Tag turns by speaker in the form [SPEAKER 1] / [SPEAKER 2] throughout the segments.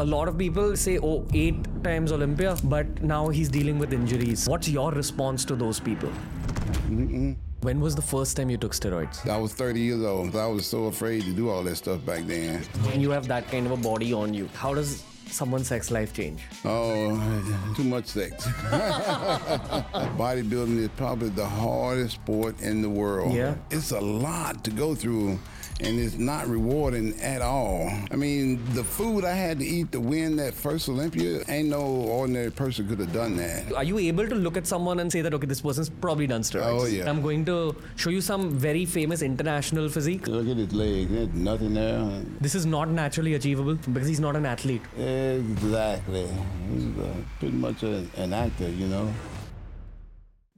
[SPEAKER 1] A lot of people say, oh, eight times Olympia, but now he's dealing with injuries. What's your response to those people? When was the first time you took steroids?
[SPEAKER 2] I was 30 years old. I was so afraid to do all that stuff back then.
[SPEAKER 1] When you have that kind of a body on you, how does someone's sex life change?
[SPEAKER 2] Oh, too much sex. Bodybuilding is probably the hardest sport in the world.
[SPEAKER 1] Yeah.
[SPEAKER 2] It's a lot to go through. And it's not rewarding at all. I mean, the food I had to eat to win that first Olympia, ain't no ordinary person could have done that.
[SPEAKER 1] Are you able to look at someone and say that, okay, this person's probably done steroids?
[SPEAKER 2] Oh, yeah.
[SPEAKER 1] I'm going to show you some very famous international physique.
[SPEAKER 2] Look at his legs. There's nothing there.
[SPEAKER 1] This is not naturally achievable because he's not an athlete.
[SPEAKER 2] Exactly. He's uh, pretty much an actor, you know.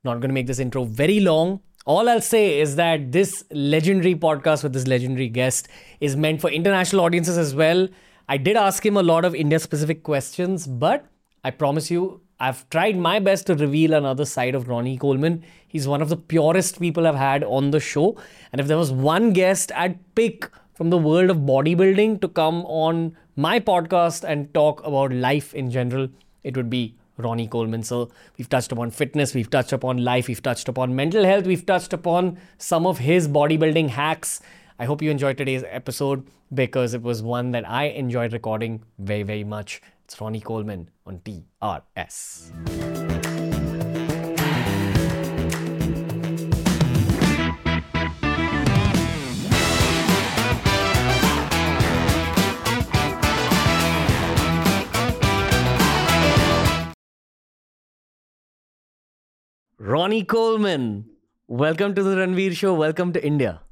[SPEAKER 1] Not going to make this intro very long. All I'll say is that this legendary podcast with this legendary guest is meant for international audiences as well. I did ask him a lot of India specific questions, but I promise you, I've tried my best to reveal another side of Ronnie Coleman. He's one of the purest people I've had on the show. And if there was one guest I'd pick from the world of bodybuilding to come on my podcast and talk about life in general, it would be Ronnie Coleman. So we've touched upon fitness, we've touched upon life, we've touched upon mental health, we've touched upon some of his bodybuilding hacks. I hope you enjoyed today's episode because it was one that I enjoyed recording very, very much. It's Ronnie Coleman on TRS. Ronnie Coleman, welcome to the Ranveer Show. Welcome to India.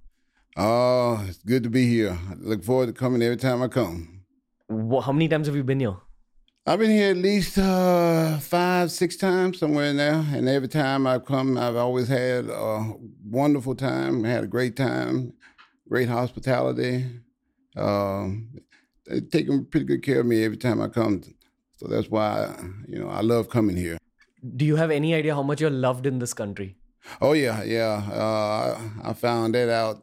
[SPEAKER 2] Oh, it's good to be here. I look forward to coming every time I come.
[SPEAKER 1] Wha- How many times have you been here?
[SPEAKER 2] I've been here at least uh, five, six times, somewhere in there. And every time I've come, I've always had a wonderful time, had a great time, great hospitality. Um, they taking pretty good care of me every time I come. So that's why, you know, I love coming here.
[SPEAKER 1] Do you have any idea how much you're loved in this country?
[SPEAKER 2] Oh yeah, yeah. Uh, I found that out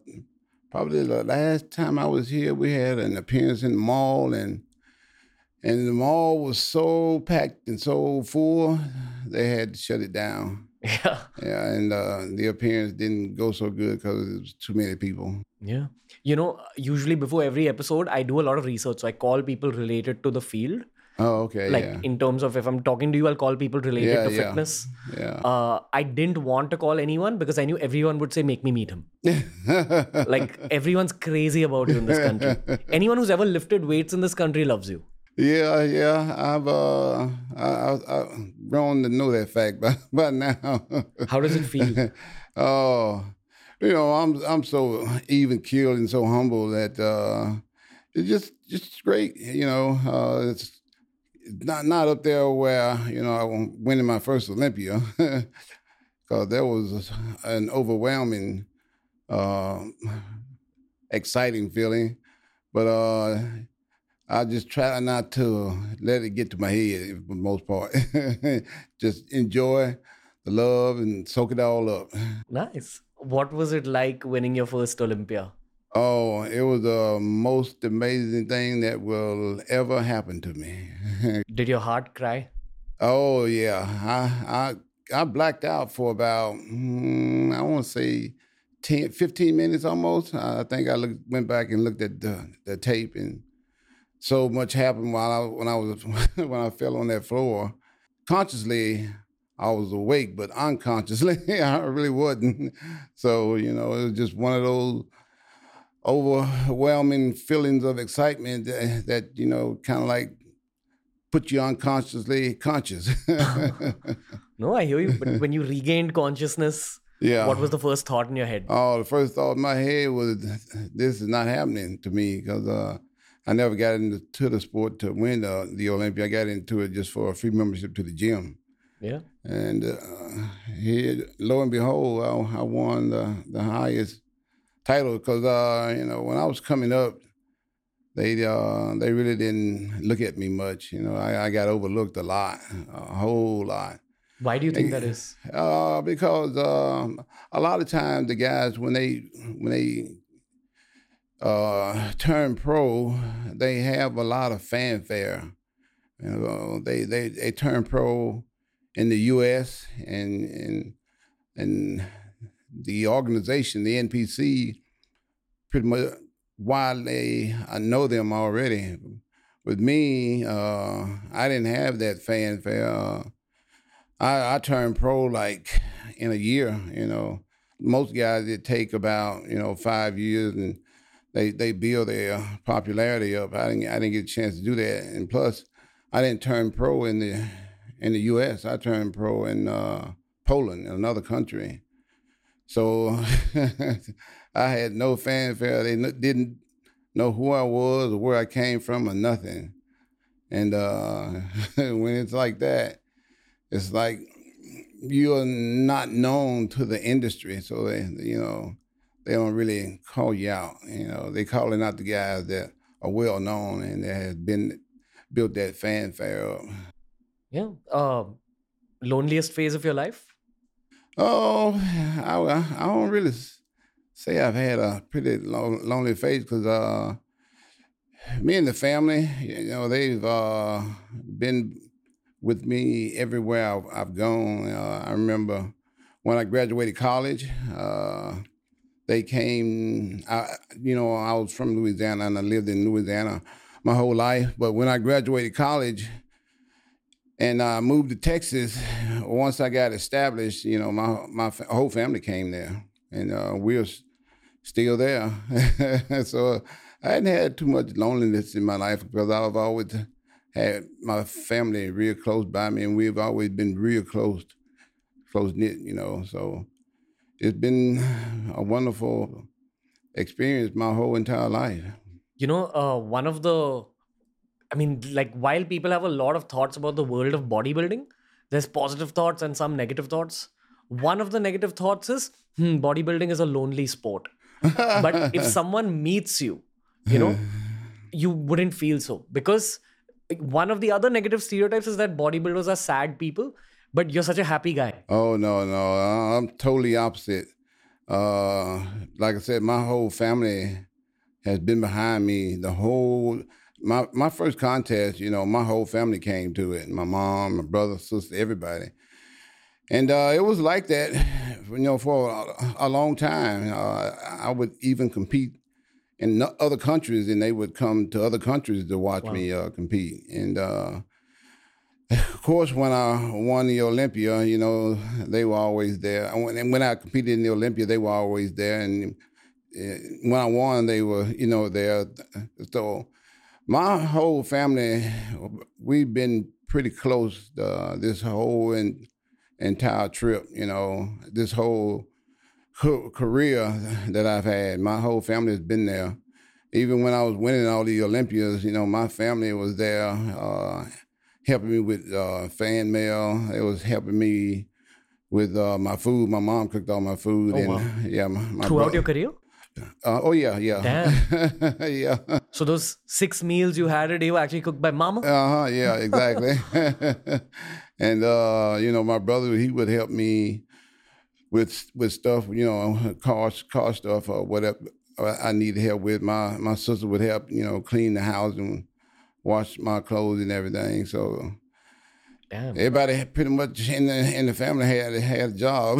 [SPEAKER 2] probably the last time I was here. We had an appearance in the mall, and and the mall was so packed and so full, they had to shut it down.
[SPEAKER 1] Yeah.
[SPEAKER 2] Yeah, and uh, the appearance didn't go so good because it was too many people.
[SPEAKER 1] Yeah. You know, usually before every episode, I do a lot of research. So I call people related to the field.
[SPEAKER 2] Oh, okay,
[SPEAKER 1] Like
[SPEAKER 2] yeah,
[SPEAKER 1] in terms of if I'm talking to you, I'll call people related
[SPEAKER 2] Yeah,
[SPEAKER 1] to
[SPEAKER 2] yeah.
[SPEAKER 1] fitness.
[SPEAKER 2] yeah.
[SPEAKER 1] Uh, I didn't want to call anyone because I knew everyone would say, make me meet him. like everyone's crazy about you in this country. Anyone who's ever lifted weights in this country loves you.
[SPEAKER 2] Yeah, yeah. I've uh, I, I, grown to know that fact but by now.
[SPEAKER 1] How does it feel?
[SPEAKER 2] Oh, you know, I'm I'm so even keeled and so humble that uh, it's just just great. You know, uh, it's not not up there where you know I winning my first Olympia, because there was an overwhelming, uh, exciting feeling, but uh, I just try not to let it get to my head for the most part. just enjoy the love and soak it all up.
[SPEAKER 1] nice. What was it like winning your first Olympia?
[SPEAKER 2] Oh, it was the most amazing thing that will ever happen to me.
[SPEAKER 1] Did your heart cry?
[SPEAKER 2] oh yeah, I I I blacked out for about mm, I want to say 10, 15 minutes almost. I think I looked, went back and looked at the, the tape, and so much happened while I when I was when I fell on that floor. Consciously, I was awake, but unconsciously, I really wasn't. So you know, it was just one of those overwhelming feelings of excitement that, that you know, kind of like put you unconsciously conscious.
[SPEAKER 1] No, I hear you. But when you regained consciousness,
[SPEAKER 2] yeah.
[SPEAKER 1] what was the first thought in your head?
[SPEAKER 2] Oh, the first thought in my head was, "This is not happening to me," because uh, I never got into the sport to win the, the Olympia. I got into it just for a free membership to the gym,
[SPEAKER 1] Yeah.
[SPEAKER 2] and uh, here, lo and behold, I, I won the, the highest title because uh, you know when I was coming up, they uh, they really didn't look at me much. You know, I, I got overlooked a lot, a whole lot.
[SPEAKER 1] Why do you think that is?
[SPEAKER 2] Uh, because um, a lot of times the guys when they when they uh, turn pro, they have a lot of fanfare. You know, they they they turn pro in the U.S. and and and the organization, the NPC, pretty much while they I know them already. With me, uh, I didn't have that fanfare. Uh, I, I turned pro like in a year. You know, most guys it take about you know five years and they they build their popularity up. I didn't I didn't get a chance to do that, and plus, I didn't turn pro in the in the U.S. I turned pro in uh, Poland, another country. So I had no fanfare. They didn't know who I was or where I came from or nothing. And uh, when it's like that, it's like you're not known to the industry, so they, you know, they don't really call you out. You know, they calling out the guys that are well known and that has been built that fanfare up.
[SPEAKER 1] Yeah. Uh, loneliest phase of your life?
[SPEAKER 2] Oh, I, I don't really say I've had a pretty lonely phase because uh, me and the family, you know, they've uh, been with me everywhere I've, I've gone. Uh, I remember when I graduated college, uh, they came. I, you know, I was from Louisiana and I lived in Louisiana my whole life. But when I graduated college and I moved to Texas, once I got established, you know, my my whole family came there, and uh, we're still there. so I hadn't had too much loneliness in my life because I've always had my family real close by me, and we've always been real close, close knit. You know, so it's been a wonderful experience my whole entire life.
[SPEAKER 1] You know, uh, one of the, I mean, like while people have a lot of thoughts about the world of bodybuilding, there's positive thoughts and some negative thoughts. One of the negative thoughts is hmm, bodybuilding is a lonely sport. but if someone meets you, you know, you wouldn't feel so because one of the other negative stereotypes is that bodybuilders are sad people but you're such a happy guy.
[SPEAKER 2] Oh no, no, I'm totally opposite. Uh, like I said, my whole family has been behind me. The whole my my first contest, you know, my whole family came to it. My mom, my brother, sister, everybody. And uh, it was like that, you know, for a, a long time. Uh, I would even compete in other countries, and they would come to other countries to watch wow. me uh, compete. And uh, of course, when I won the Olympia, you know, they were always there. And when I competed in the Olympia, they were always there. And eh, when I won, they were, you know, there. So my whole family, we've been pretty close uh, this whole in, entire trip. You know, this whole career that I've had. My whole family has been there. Even when I was winning all the Olympias, you know, my family was there. Uh, helping me with uh, fan mail. It was helping me with uh, my food. My mom cooked all my food.
[SPEAKER 1] Oh,
[SPEAKER 2] and,
[SPEAKER 1] wow.
[SPEAKER 2] Yeah, my, my
[SPEAKER 1] throughout brother. your career.
[SPEAKER 2] Uh, oh yeah, yeah. Yeah.
[SPEAKER 1] So those six meals you had a day were actually cooked by mama.
[SPEAKER 2] Uh huh. Yeah, exactly. and uh, you know, my brother he would help me with with stuff. You know, car car stuff or whatever I needed help with. My my sister would help. You know, clean the house and wash my clothes and everything. So
[SPEAKER 1] Damn.
[SPEAKER 2] everybody pretty much in the in the family had had a job,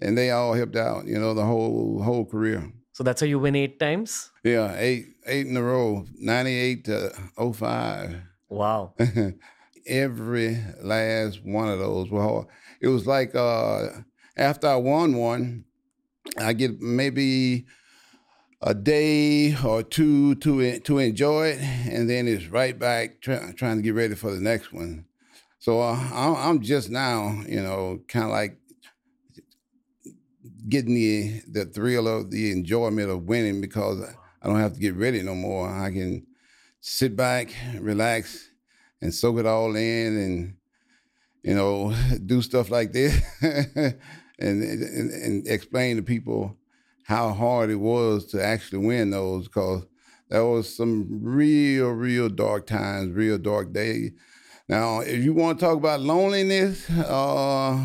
[SPEAKER 2] and they all helped out. You know, the whole whole career.
[SPEAKER 1] So that's how you win eight times.
[SPEAKER 2] Yeah, eight eight in a row, ninety eight to 05.
[SPEAKER 1] Wow.
[SPEAKER 2] Every last one of those were hard. It was like uh, after I won one, I get maybe a day or two to to enjoy it, and then it's right back try, trying to get ready for the next one. So uh, I'm just now, you know, kind of like getting the the thrill of the enjoyment of winning because I don't have to get ready no more. I can sit back, relax, and soak it all in, and you know, do stuff like this, and, and and explain to people how hard it was to actually win those because there was some real, real dark times, real dark days. Now, if you want to talk about loneliness, uh,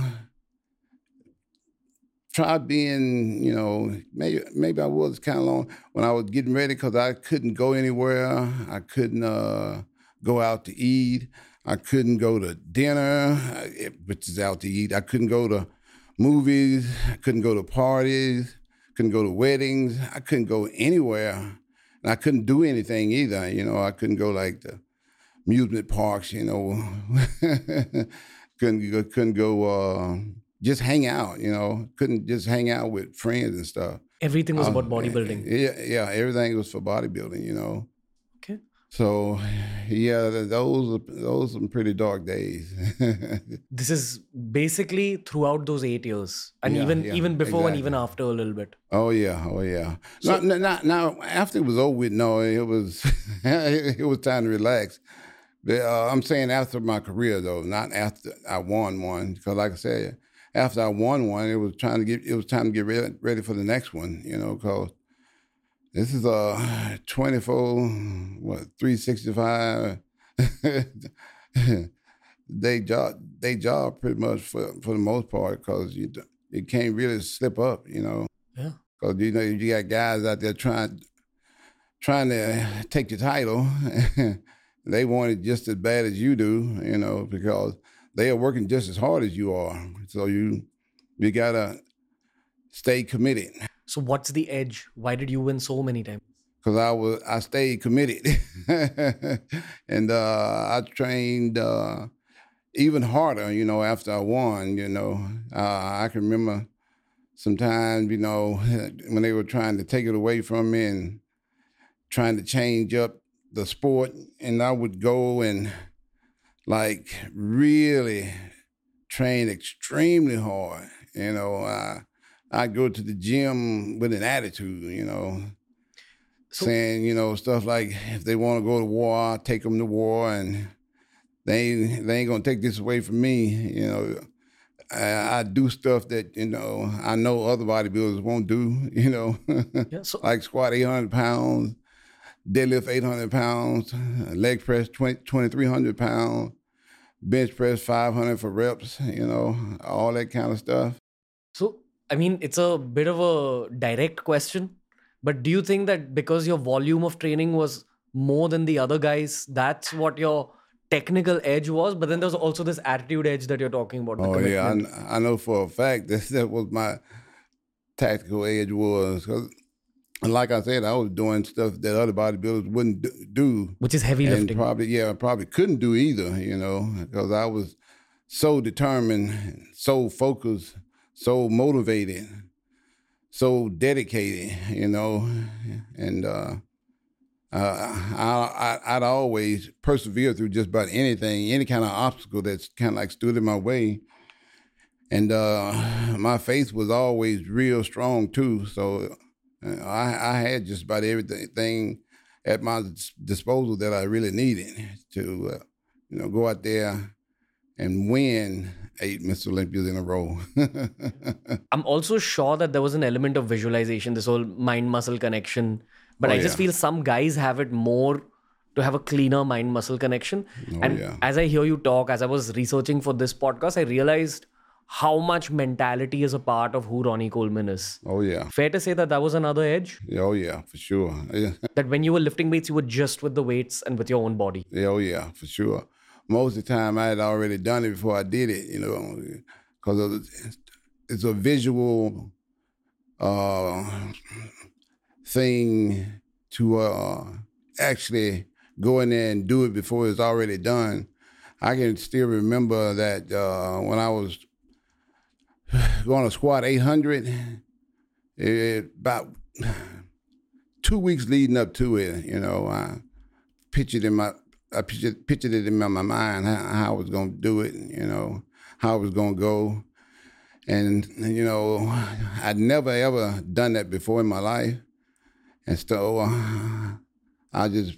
[SPEAKER 2] tried being, you know, maybe maybe I was kind of long when I was getting ready because I couldn't go anywhere. I couldn't uh, go out to eat. I couldn't go to dinner, which is out to eat. I couldn't go to movies. I couldn't go to parties. Couldn't go to weddings. I couldn't go anywhere, and I couldn't do anything either. You know, I couldn't go like the amusement parks. You know, couldn't go, couldn't go. Uh, just hang out, you know. Couldn't just hang out with friends and stuff.
[SPEAKER 1] Everything was uh, about eh, bodybuilding.
[SPEAKER 2] Eh, yeah, yeah, everything was for bodybuilding, you know.
[SPEAKER 1] Okay.
[SPEAKER 2] So, yeah, those those some pretty dark days.
[SPEAKER 1] this is basically throughout those eight years, and yeah, even yeah, even before exactly. and even after a little bit.
[SPEAKER 2] Oh yeah, oh yeah. So, not, not, now after it was over with, no, it was it was time to relax. But, uh, I'm saying after my career though, not after I won one, because like I said, after I won one, it was trying to get it was time to get ready, ready for the next one, you know, because this is a 24, what, 365 they job they job pretty much for for the most part because you it can't really slip up, you know.
[SPEAKER 1] Yeah.
[SPEAKER 2] Because you know you got guys out there trying trying to take your title. they want it just as bad as you do, you know, because they are working just as hard as you are. So you you gotta stay committed.
[SPEAKER 1] So what's the edge? Why did you win so many times?
[SPEAKER 2] Because I was I stayed committed, and uh, I trained uh, even harder. You know, after I won, you know, uh, I can remember sometimes, you know, when they were trying to take it away from me and trying to change up the sport, and I would go and like really train extremely hard. You know, I I go to the gym with an attitude. You know, so, saying you know stuff like if they want to go to war, I take them to war, and they ain't, they ain't gonna take this away from me. You know. I, I do stuff that you know I know other bodybuilders won't do. You know, yeah, so, like squat eight hundred pounds, deadlift 800 pounds, leg press 20, 2,300 pounds, bench press 500 for reps, you know, all that kind of stuff.
[SPEAKER 1] So, I mean, it's a bit of a direct question, but do you think that because your volume of training was more than the other guys, that's what your technical edge was? But then there's also this attitude edge that you're talking about.
[SPEAKER 2] Oh, yeah. I, I, know for a fact that that was my tactical edge was. Cause and like I said, I was doing stuff that other bodybuilders wouldn't do,
[SPEAKER 1] which is heavy lifting.
[SPEAKER 2] Probably, yeah, I probably couldn't do either. You know, because I was so determined, so focused, so motivated, so dedicated. You know, and uh, uh, I, I would always persevere through just about anything, any kind of obstacle that's kind of like stood in my way. And uh, my faith was always real strong too. So I, I had just about everything at my disposal that I really needed to, uh, you know, go out there and win eight Mr. Olympias in a row.
[SPEAKER 1] I'm also sure that there was an element of visualization, this whole mind muscle connection. But oh, I just yeah. feel some guys have it more to have a cleaner mind muscle connection. Oh, and yeah. as I hear you talk, as I was researching for this podcast, I realized how much mentality is a part of who Ronnie Coleman is.
[SPEAKER 2] Oh yeah.
[SPEAKER 1] Fair to say that that was another edge.
[SPEAKER 2] Oh yeah, for sure. Yeah.
[SPEAKER 1] that when you were lifting weights, you were just with the weights and with your own body.
[SPEAKER 2] Yeah, oh yeah, for sure. Most of the time, I had already done it before I did it. You know, because it's a visual uh, thing to uh, actually go in there and do it before it's already done. I can still remember that uh, when I was going to squat 800. It, about two weeks leading up to it, you know, I pictured in my I pictured, pictured it in my, my mind how, how, I was going to do it, you know, how I was going to go. And, you know, I'd never ever done that before in my life. And so uh, I just,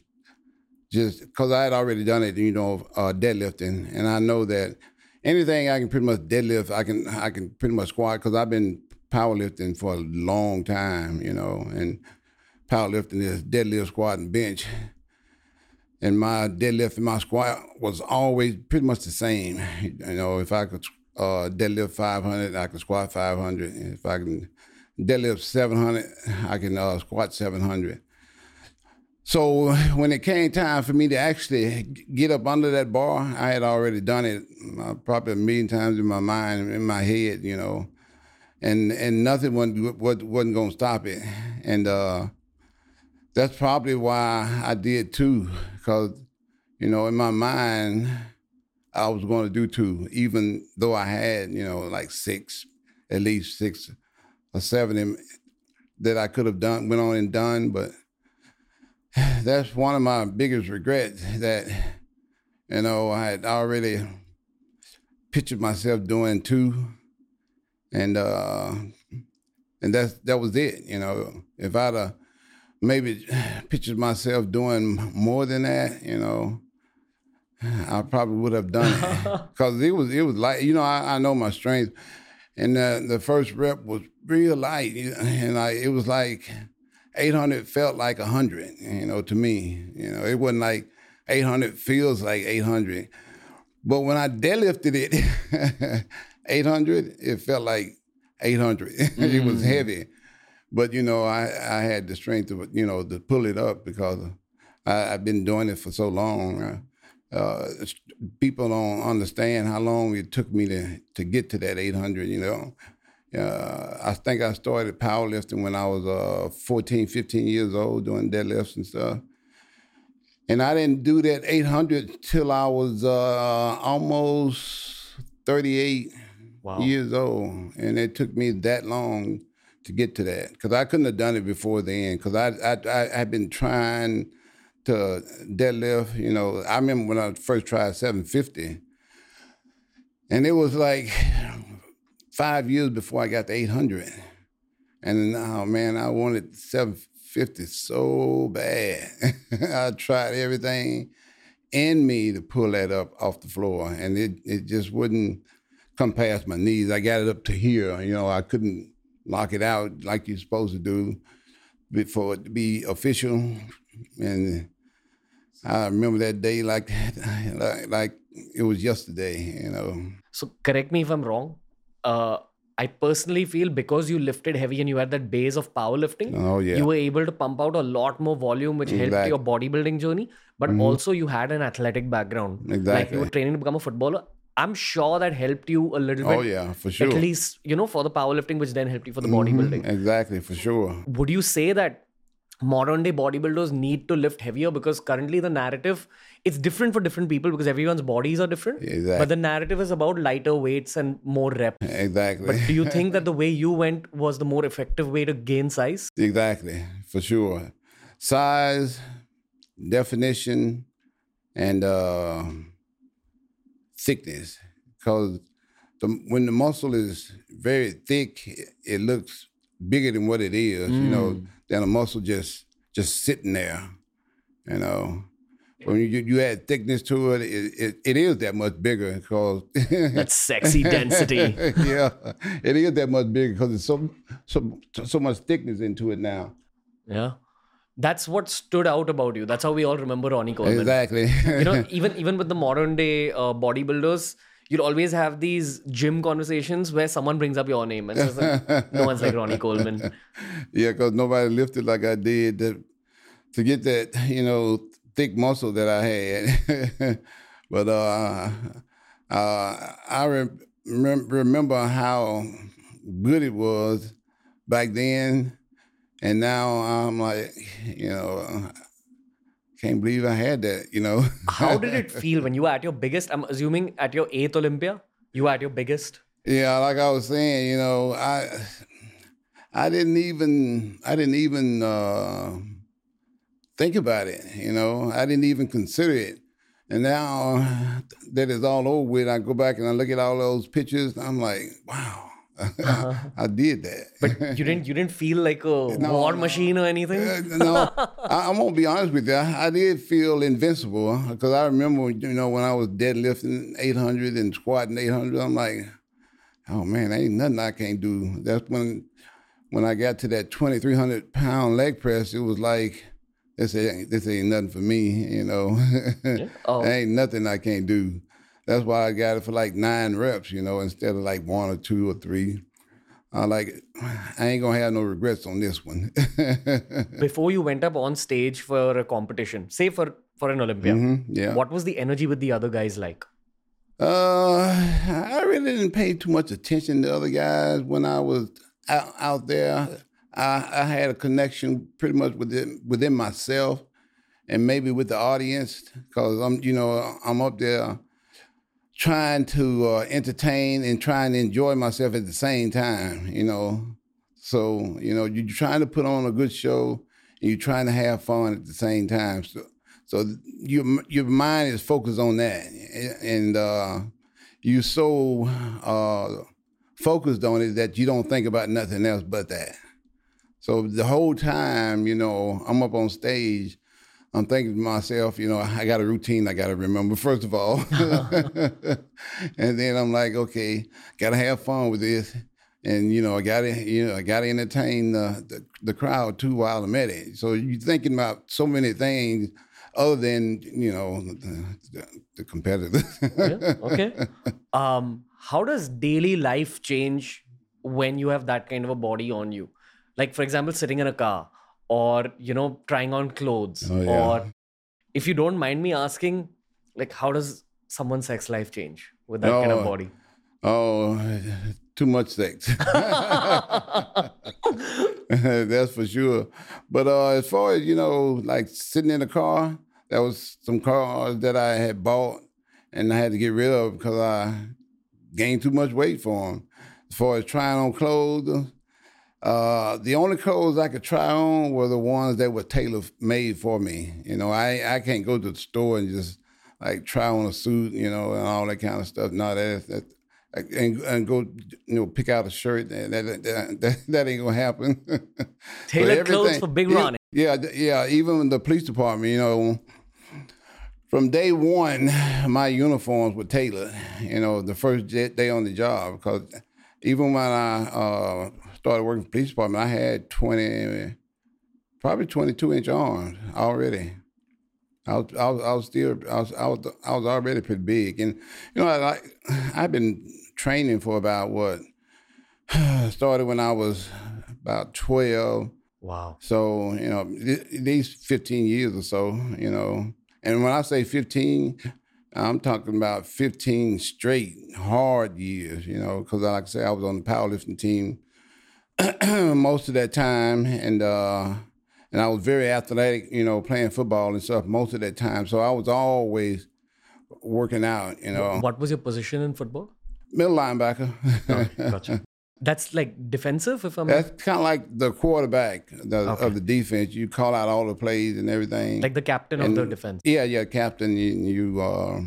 [SPEAKER 2] just, because I had already done it, you know, uh, deadlifting. And I know that anything I can pretty much deadlift, I can I can pretty much squat because I've been powerlifting for a long time, you know, and powerlifting is deadlift, squat, and bench. And my deadlift and my squat was always pretty much the same. You know, if I could uh, deadlift 500, I can squat 500. If I can deadlift 700, I can uh, squat 700. So when it came time for me to actually get up under that bar, I had already done it uh, probably a million times in my mind, in my head, you know, and and nothing wasn't, wasn't going to stop it. And uh, that's probably why I did too, because, you know, in my mind, I was going to do two, even though I had, you know, like six, at least six or seven that I could have done, went on and done, but that's one of my biggest regrets that you know I had already pictured myself doing two, and uh, and that's that was it. You know, if I'd have maybe pictured myself doing more than that, you know, I probably would have done it because it was it was like you know I, I know my strength, and the, the first rep was real light, and I it was like 800 felt like 100, you know, to me. You know, it wasn't like 800 feels like 800. But when I deadlifted it, 800, it felt like 800. Mm. it was mm. heavy. But, you know, I, I had the strength of, you know, to pull it up because I, have been doing it for so long. Uh, people don't understand how long it took me to, to get to that 800, you know. Uh, I think I started powerlifting when I was uh, 14, 15 years old, doing deadlifts and stuff. And I didn't do that 800 till I was uh, almost 38 wow. years old. And it took me that long to get to that because I couldn't have done it before then because I, I, I had been trying to deadlift. You know, I remember when I first tried 750, and it was like five years before I got to 800. And now, oh, man, I wanted 750 so bad. I tried everything in me to pull that up off the floor, and it, it just wouldn't come past my knees. I got it up to here. You know, I couldn't lock it out like you're supposed to do before it to be official. And I remember that day like, like, like it was yesterday, you know.
[SPEAKER 1] So correct me if I'm wrong uh, I personally feel because you lifted heavy and you had that base of powerlifting,
[SPEAKER 2] oh, yeah.
[SPEAKER 1] you were able to pump out a lot more volume, which exactly. helped your bodybuilding journey. But mm-hmm. also, you had an athletic background.
[SPEAKER 2] Exactly.
[SPEAKER 1] Like you were training to become a footballer. I'm sure that helped you a little bit.
[SPEAKER 2] Oh, yeah, for sure.
[SPEAKER 1] At least, you know, for the powerlifting, which then helped you for the mm-hmm. bodybuilding.
[SPEAKER 2] Exactly, for sure.
[SPEAKER 1] Would you say that modern day bodybuilders need to lift heavier because currently the narrative it's different for different people because everyone's bodies are different
[SPEAKER 2] exactly.
[SPEAKER 1] but the narrative is about lighter weights and more reps.
[SPEAKER 2] Exactly.
[SPEAKER 1] But do you think that the way you went was the more effective way to gain size?
[SPEAKER 2] Exactly for sure. Size definition and uh, thickness. Because the, when the muscle is very thick it looks bigger than what it is mm. you know. Mm than a muscle just just sitting there. You know, when you you add thickness to it, it, it, it is that much bigger because
[SPEAKER 1] that sexy density.
[SPEAKER 2] yeah, it is that much bigger because it's so so so much thickness into it now.
[SPEAKER 1] Yeah. That's what stood out about you. That's how we all remember Ronnie Coleman.
[SPEAKER 2] Exactly.
[SPEAKER 1] you know, even even with the modern day uh, bodybuilders, you'll always have these gym conversations where someone brings up your name and says, like, "No one's like Ronnie Coleman."
[SPEAKER 2] Yeah, because nobody lifted like I did to, to get that you know thick muscle that I had. but uh, uh, I rem- remember how good it was back then, and now I'm like, you know, can't believe I had that, you know.
[SPEAKER 1] How did it feel when you were at your biggest? I'm assuming at your eighth Olympia, you were at your biggest.
[SPEAKER 2] Yeah, like I was saying, you know, I I didn't even I didn't even uh, think about it, you know. I didn't even consider it. And now that it's all over with, I go back and I look at all those pictures, I'm like, wow, uh-huh. I did that.
[SPEAKER 1] But you didn't you didn't feel like a no, war machine or anything? Uh,
[SPEAKER 2] no, I, am gonna be honest with you. I, I did feel invincible because I remember, you know, when I was deadlifting 800 and squatting 800, I'm like, oh man, ain't nothing I can't do. That's when when I got to that 2,300 pound leg press, it was like, this ain't, this ain't nothing for me, you know. Yeah. Oh. ain't nothing I can't do. That's why I got it for like nine reps, you know, instead of like one or two or three. I like I ain't gonna have no regrets on this one.
[SPEAKER 1] Before you went up on stage for a competition, say for for an Olympia,
[SPEAKER 2] Mhm, yeah.
[SPEAKER 1] what was the energy with the other guys like?
[SPEAKER 2] Uh, I really didn't pay too much attention to other guys when I was out, out there. I, I had a connection pretty much within within myself, and maybe with the audience, because I'm you know I'm up there trying to uh, entertain and trying to enjoy myself at the same time. You know, so you know you're trying to put on a good show and you're trying to have fun at the same time. So so your your mind is focused on that, and uh, you're so uh, focused on it that you don't think about nothing else but that. So the whole time, you know, I'm up on stage. I'm thinking to myself, you know, I got a routine I got to remember first of all, and then I'm like, okay, got to have fun with this, and you know, I got to, you know, I got to entertain the, the the crowd too while I'm at it. So you're thinking about so many things other than you know the, the, the competitor.
[SPEAKER 1] Yeah, okay. Um, how does daily life change when you have that kind of a body on you? Like, for example, sitting in a car or, you know, trying on clothes.
[SPEAKER 2] Oh, yeah.
[SPEAKER 1] Or if you don't mind me asking, like, how does someone's sex life change with that kind of
[SPEAKER 2] Oh.
[SPEAKER 1] body?
[SPEAKER 2] oh, too much sex. That's for sure. But uh, as far as you know, like sitting in a car, that was some cars that I had bought and I had to get rid of because I gained too much weight for them. As far as trying on clothes, uh, the only clothes I could try on were the ones that were tailor made for me. You know, I I can't go to the store and just like try on a suit, you know, and all that kind of stuff. No, that that and, and go, you know, pick out a shirt. That that that, that, ain't gonna happen. But
[SPEAKER 1] Tailored clothes for Big
[SPEAKER 2] even-
[SPEAKER 1] Ron.
[SPEAKER 2] Yeah, yeah. Even the police department, you know, from day one, my uniforms were tailored. You know, the first day on the job, because even when I uh, started working for the police department, I had twenty, probably twenty-two inch arms already. I was, I was, I was still, I was, I was, I was already pretty big, and you know, I like, I've been training for about what started when I was about twelve.
[SPEAKER 1] Wow.
[SPEAKER 2] So, you know, th- these 15 years or so, you know, and when I say 15, I'm talking about 15 straight hard years, you know, because like I say, I was on the powerlifting team most of that time. And, uh, and I was very athletic, you know, playing football and stuff most of that time. So I was always working out, you know,
[SPEAKER 1] What was your position in football?
[SPEAKER 2] middle linebacker.
[SPEAKER 1] Gotcha. That's like defensive, if I'm
[SPEAKER 2] That's kind of like the quarterback the,
[SPEAKER 1] Okay.
[SPEAKER 2] of the defense. You call out all the plays and everything.
[SPEAKER 1] like the captain of the defense.
[SPEAKER 2] Yeah, yeah, captain. You, you uh,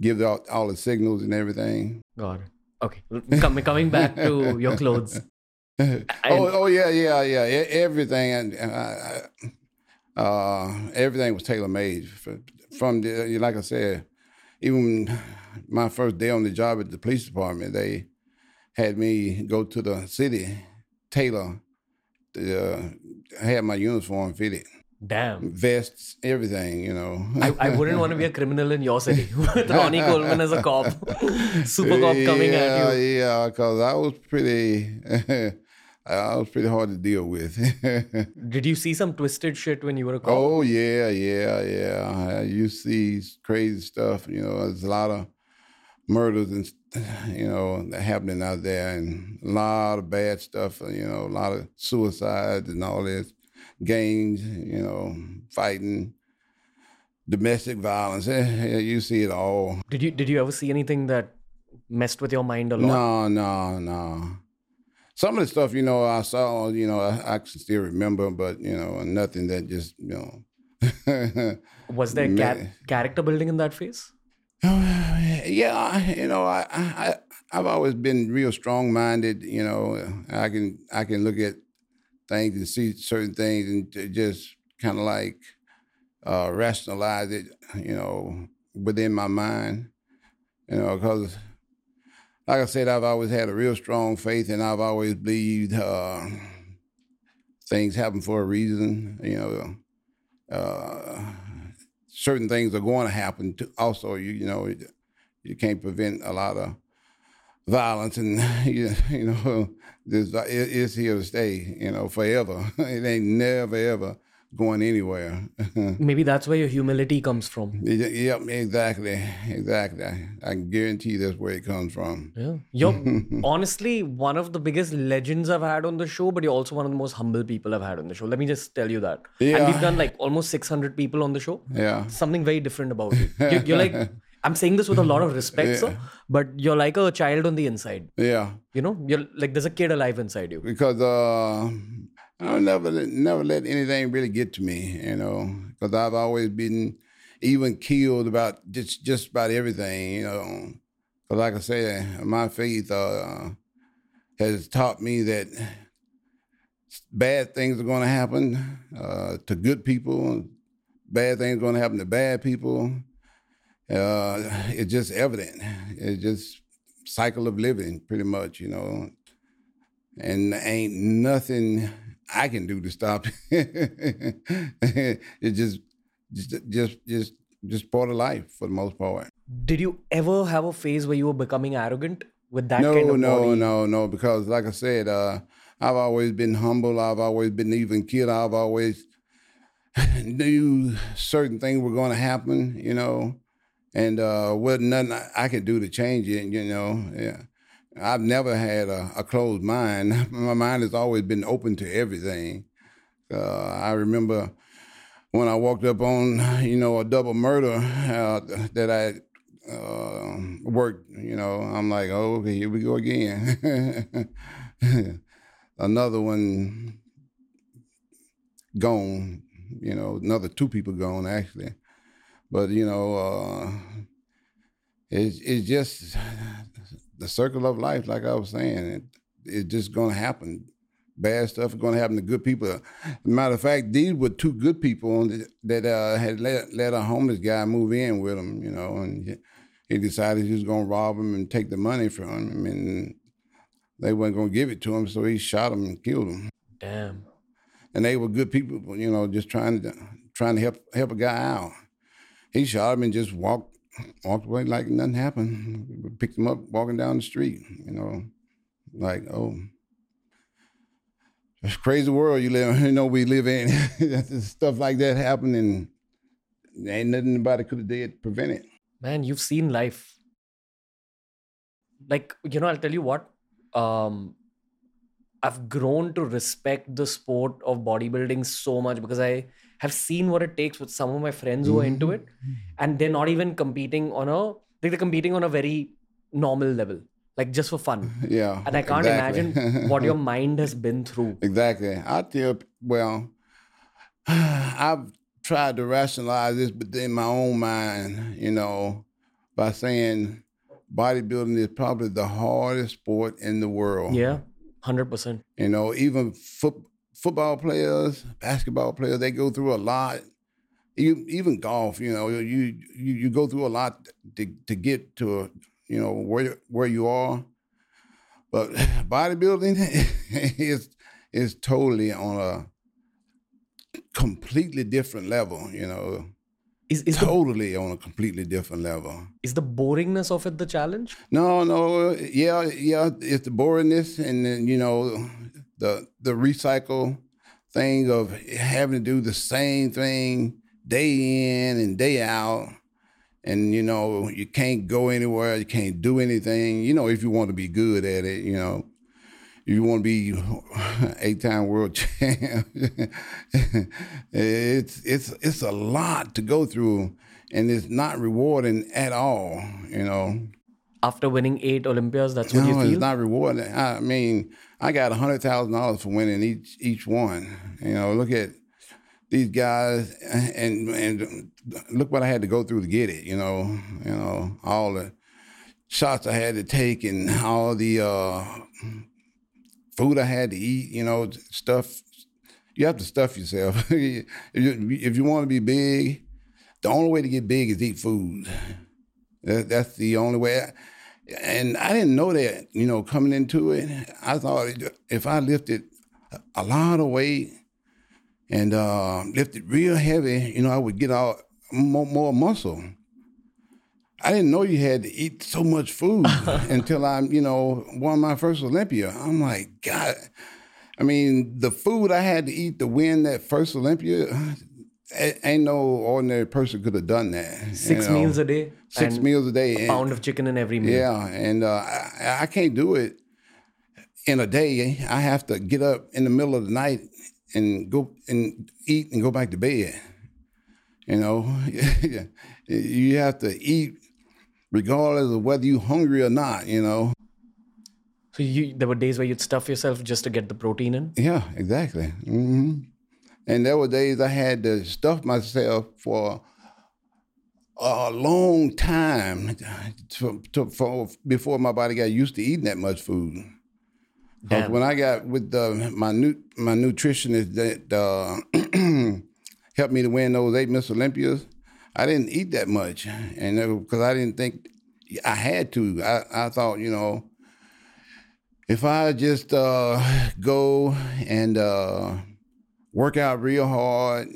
[SPEAKER 2] give out all the signals and everything.
[SPEAKER 1] Got it. Okay. Coming coming back to your clothes.
[SPEAKER 2] oh, oh yeah, yeah, yeah. E- Everything and uh, uh, everything was tailor made from the like I said. Even my first day on the job at the police department, they had me go to the city tailor. Uh, have my uniform fitted,
[SPEAKER 1] Damn.
[SPEAKER 2] vests, everything. You know.
[SPEAKER 1] I, I wouldn't want to be a criminal in your city with Ronnie Coleman as a cop. Super cop coming
[SPEAKER 2] yeah,
[SPEAKER 1] at you.
[SPEAKER 2] Yeah, because I was pretty, I was pretty hard to deal with.
[SPEAKER 1] Did you see some twisted shit when you were a cop?
[SPEAKER 2] oh yeah, yeah, yeah. You see crazy stuff. You know, there's a lot of murders and you know that happening out there, and a lot of bad stuff. You know, a lot of suicides and all this, gangs. You know, fighting. Domestic violence, eh, you see it all.
[SPEAKER 1] Did you did you ever see anything that messed with your mind a lot?
[SPEAKER 2] No, no, no. Some of the stuff, you know, I saw, you know, I, I can still remember, but you know, nothing that just, you know.
[SPEAKER 1] Was there ca- character building in that phase?
[SPEAKER 2] yeah, you know, I, I, I've always been real strong-minded. You know, I can, I can look at things and see certain things and just kind of like uh, rationalize it. You know, within my mind. You know, because like I said, I've always had a real strong faith, and I've always believed uh, things happen for a reason. You know, uh, certain things are going to happen. To also, you you know, you can't prevent a lot of violence, and you, you know, this it's here to stay, you know, forever. it ain't never ever going anywhere.
[SPEAKER 1] Maybe that's where your humility comes from.
[SPEAKER 2] Yep, exactly, exactly. I, can guarantee that's where it comes from.
[SPEAKER 1] Yeah, you're honestly one of the biggest legends I've had on the show, but you're also one of the most humble people I've had on the show. Let me just tell you that.
[SPEAKER 2] Yeah.
[SPEAKER 1] And we've done like almost 600 people on the show.
[SPEAKER 2] Yeah.
[SPEAKER 1] Something very different about you. You're, you're like. I'm saying this with a lot of respect,
[SPEAKER 2] Yeah.
[SPEAKER 1] sir, but you're like a child on the inside.
[SPEAKER 2] Yeah,
[SPEAKER 1] You know, you're like there's a kid alive inside you.
[SPEAKER 2] because uh, I never let- never let anything really get to me, you know, because I've always been even killed about just just about everything, you know. Because like I said, my faith uh, has taught me that bad things are going to happen uh, to good people, bad things are going to happen to bad people. Uh, it's just evident. It's just cycle of living, pretty much, you know and ain't nothing I can do to stop it. it's just, just, just, just, just part of life for the most part.
[SPEAKER 1] Did you ever have a phase where you were becoming arrogant with that
[SPEAKER 2] no,
[SPEAKER 1] kind of
[SPEAKER 2] no,
[SPEAKER 1] body?
[SPEAKER 2] no, no. Because like I said, uh, I've always been humble. I've always been even kid. I've always knew certain things were going to happen, you know, and uh, wasn't nothing I- I could do to change it, you know. Yeah. I've never had a, a closed mind. My mind has always been open to everything. Uh, I remember when I walked up on, you know, a double murder uh, that I uh, worked, you know, I'm like, oh, okay, here we go again. Another one gone, you know, another two people gone actually. But, you know, uh, it's, it's just the circle of life, like I was saying. It, it's just going to happen. Bad stuff is going to happen to good people. Matter of fact, these were two good people that, uh, had let, let a homeless guy move in with them, you know, and he, he decided he was going to rob him and take the money from him. And they weren't going to give it to him, so he shot him and killed him.
[SPEAKER 1] Damn.
[SPEAKER 2] And they were good people, you know, just trying to trying to help help a guy out. He shot him and just walked walked away like nothing happened. Picked him up walking down the street, you know, like oh, it's crazy world you live. You know, we live in. Stuff like that happened, and ain't nothing nobody could have did prevent it.
[SPEAKER 1] Man, you've seen life. Like, you know, I'll tell you what. Um I've grown to respect the sport of bodybuilding so much because I have seen what it takes with some of my friends who are into it. Mm-hmm. And they're not even competing on a like they're competing on a very normal level. Like just for fun.
[SPEAKER 2] Yeah,
[SPEAKER 1] And I can't
[SPEAKER 2] exactly.
[SPEAKER 1] imagine what your mind has been through.
[SPEAKER 2] Exactly. I p- well, I've tried to rationalize this within my own mind, you know, by saying bodybuilding is probably the hardest sport in the world.
[SPEAKER 1] Yeah. Hundred percent.
[SPEAKER 2] You know, even foot, football players, basketball players, they go through a lot. Even, even golf, you know, you, you you go through a lot to to get to you know where where you are. But bodybuilding is is totally on a completely different level. You know,
[SPEAKER 1] Is is the
[SPEAKER 2] totally on a completely different level.
[SPEAKER 1] is the boringness of it the challenge?
[SPEAKER 2] No, no, yeah, yeah. It's the boringness, and then you know, the the recycle thing of having to do the same thing day in and day out, and you know, you can't go anywhere, you can't do anything. You know, if you want to be good at it, you know, if you want to be eight-time world champ, it's it's it's a lot to go through, and it's not rewarding at all. You know.
[SPEAKER 1] After winning eight Olympias, that's what you
[SPEAKER 2] No,
[SPEAKER 1] feel?
[SPEAKER 2] it's not rewarding. I mean, I got hundred thousand dollars for winning each each one. You know, look at these guys, and and look what I had to go through to get it. You know, you know all the shots I had to take, and all the uh, food I had to eat. You know, stuff. You have to stuff yourself. if you, if you want to be big, the only way to get big is eat food. That, that's the only way. And I didn't know that, you know, coming into it. I thought if I lifted a lot of weight and uh, lifted real heavy, you know, I would get out more, more muscle. I didn't know you had to eat so much food until I, you know, won my first Olympia. I'm like, God. I mean, the food I had to eat to win that first Olympia, ain't no ordinary person could have done that.
[SPEAKER 1] Six
[SPEAKER 2] you know?
[SPEAKER 1] meals a day.
[SPEAKER 2] Six meals a day.
[SPEAKER 1] A pound of chicken in every meal.
[SPEAKER 2] Yeah, and uh, I, I can't do it in a day. I have to get up in the middle of the night and go and eat and go back to bed. You know, you have to eat regardless of whether you're hungry or not. You know.
[SPEAKER 1] So you, there were days where you'd stuff yourself just to get the protein in.
[SPEAKER 2] Yeah, exactly. hmm And there were days I had to stuff myself for a long time to, to, for, before my body got used to eating that much food. 'Cause
[SPEAKER 1] Damn.
[SPEAKER 2] when I got with the, my nu- my nutritionist that uh, helped me to win those eight Mr. Olympias, I didn't eat that much, and because I didn't think I had to. I, I thought, you know, if I just uh, go and uh, work out real hard,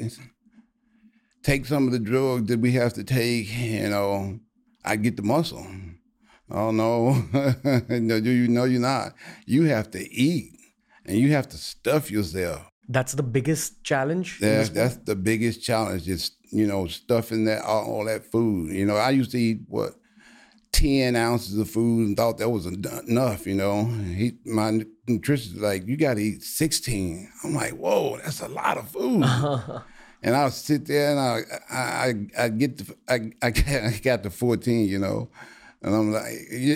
[SPEAKER 2] take some of the drugs that we have to take, you know, I get the muscle. Oh no, no, you you know you're not. You have to eat, and you have to stuff yourself.
[SPEAKER 1] That's the biggest challenge.
[SPEAKER 2] That's that's the biggest challenge. Is you know stuffing that all, all that food. You know, I used to eat what ten ounces of food and thought that was enough. You know, he my nutritionist was like, you got to eat sixteen. I'm like, whoa, that's a lot of food. and I'll sit there and I I I, I get the I I got, to fourteen. You know. And I'm like,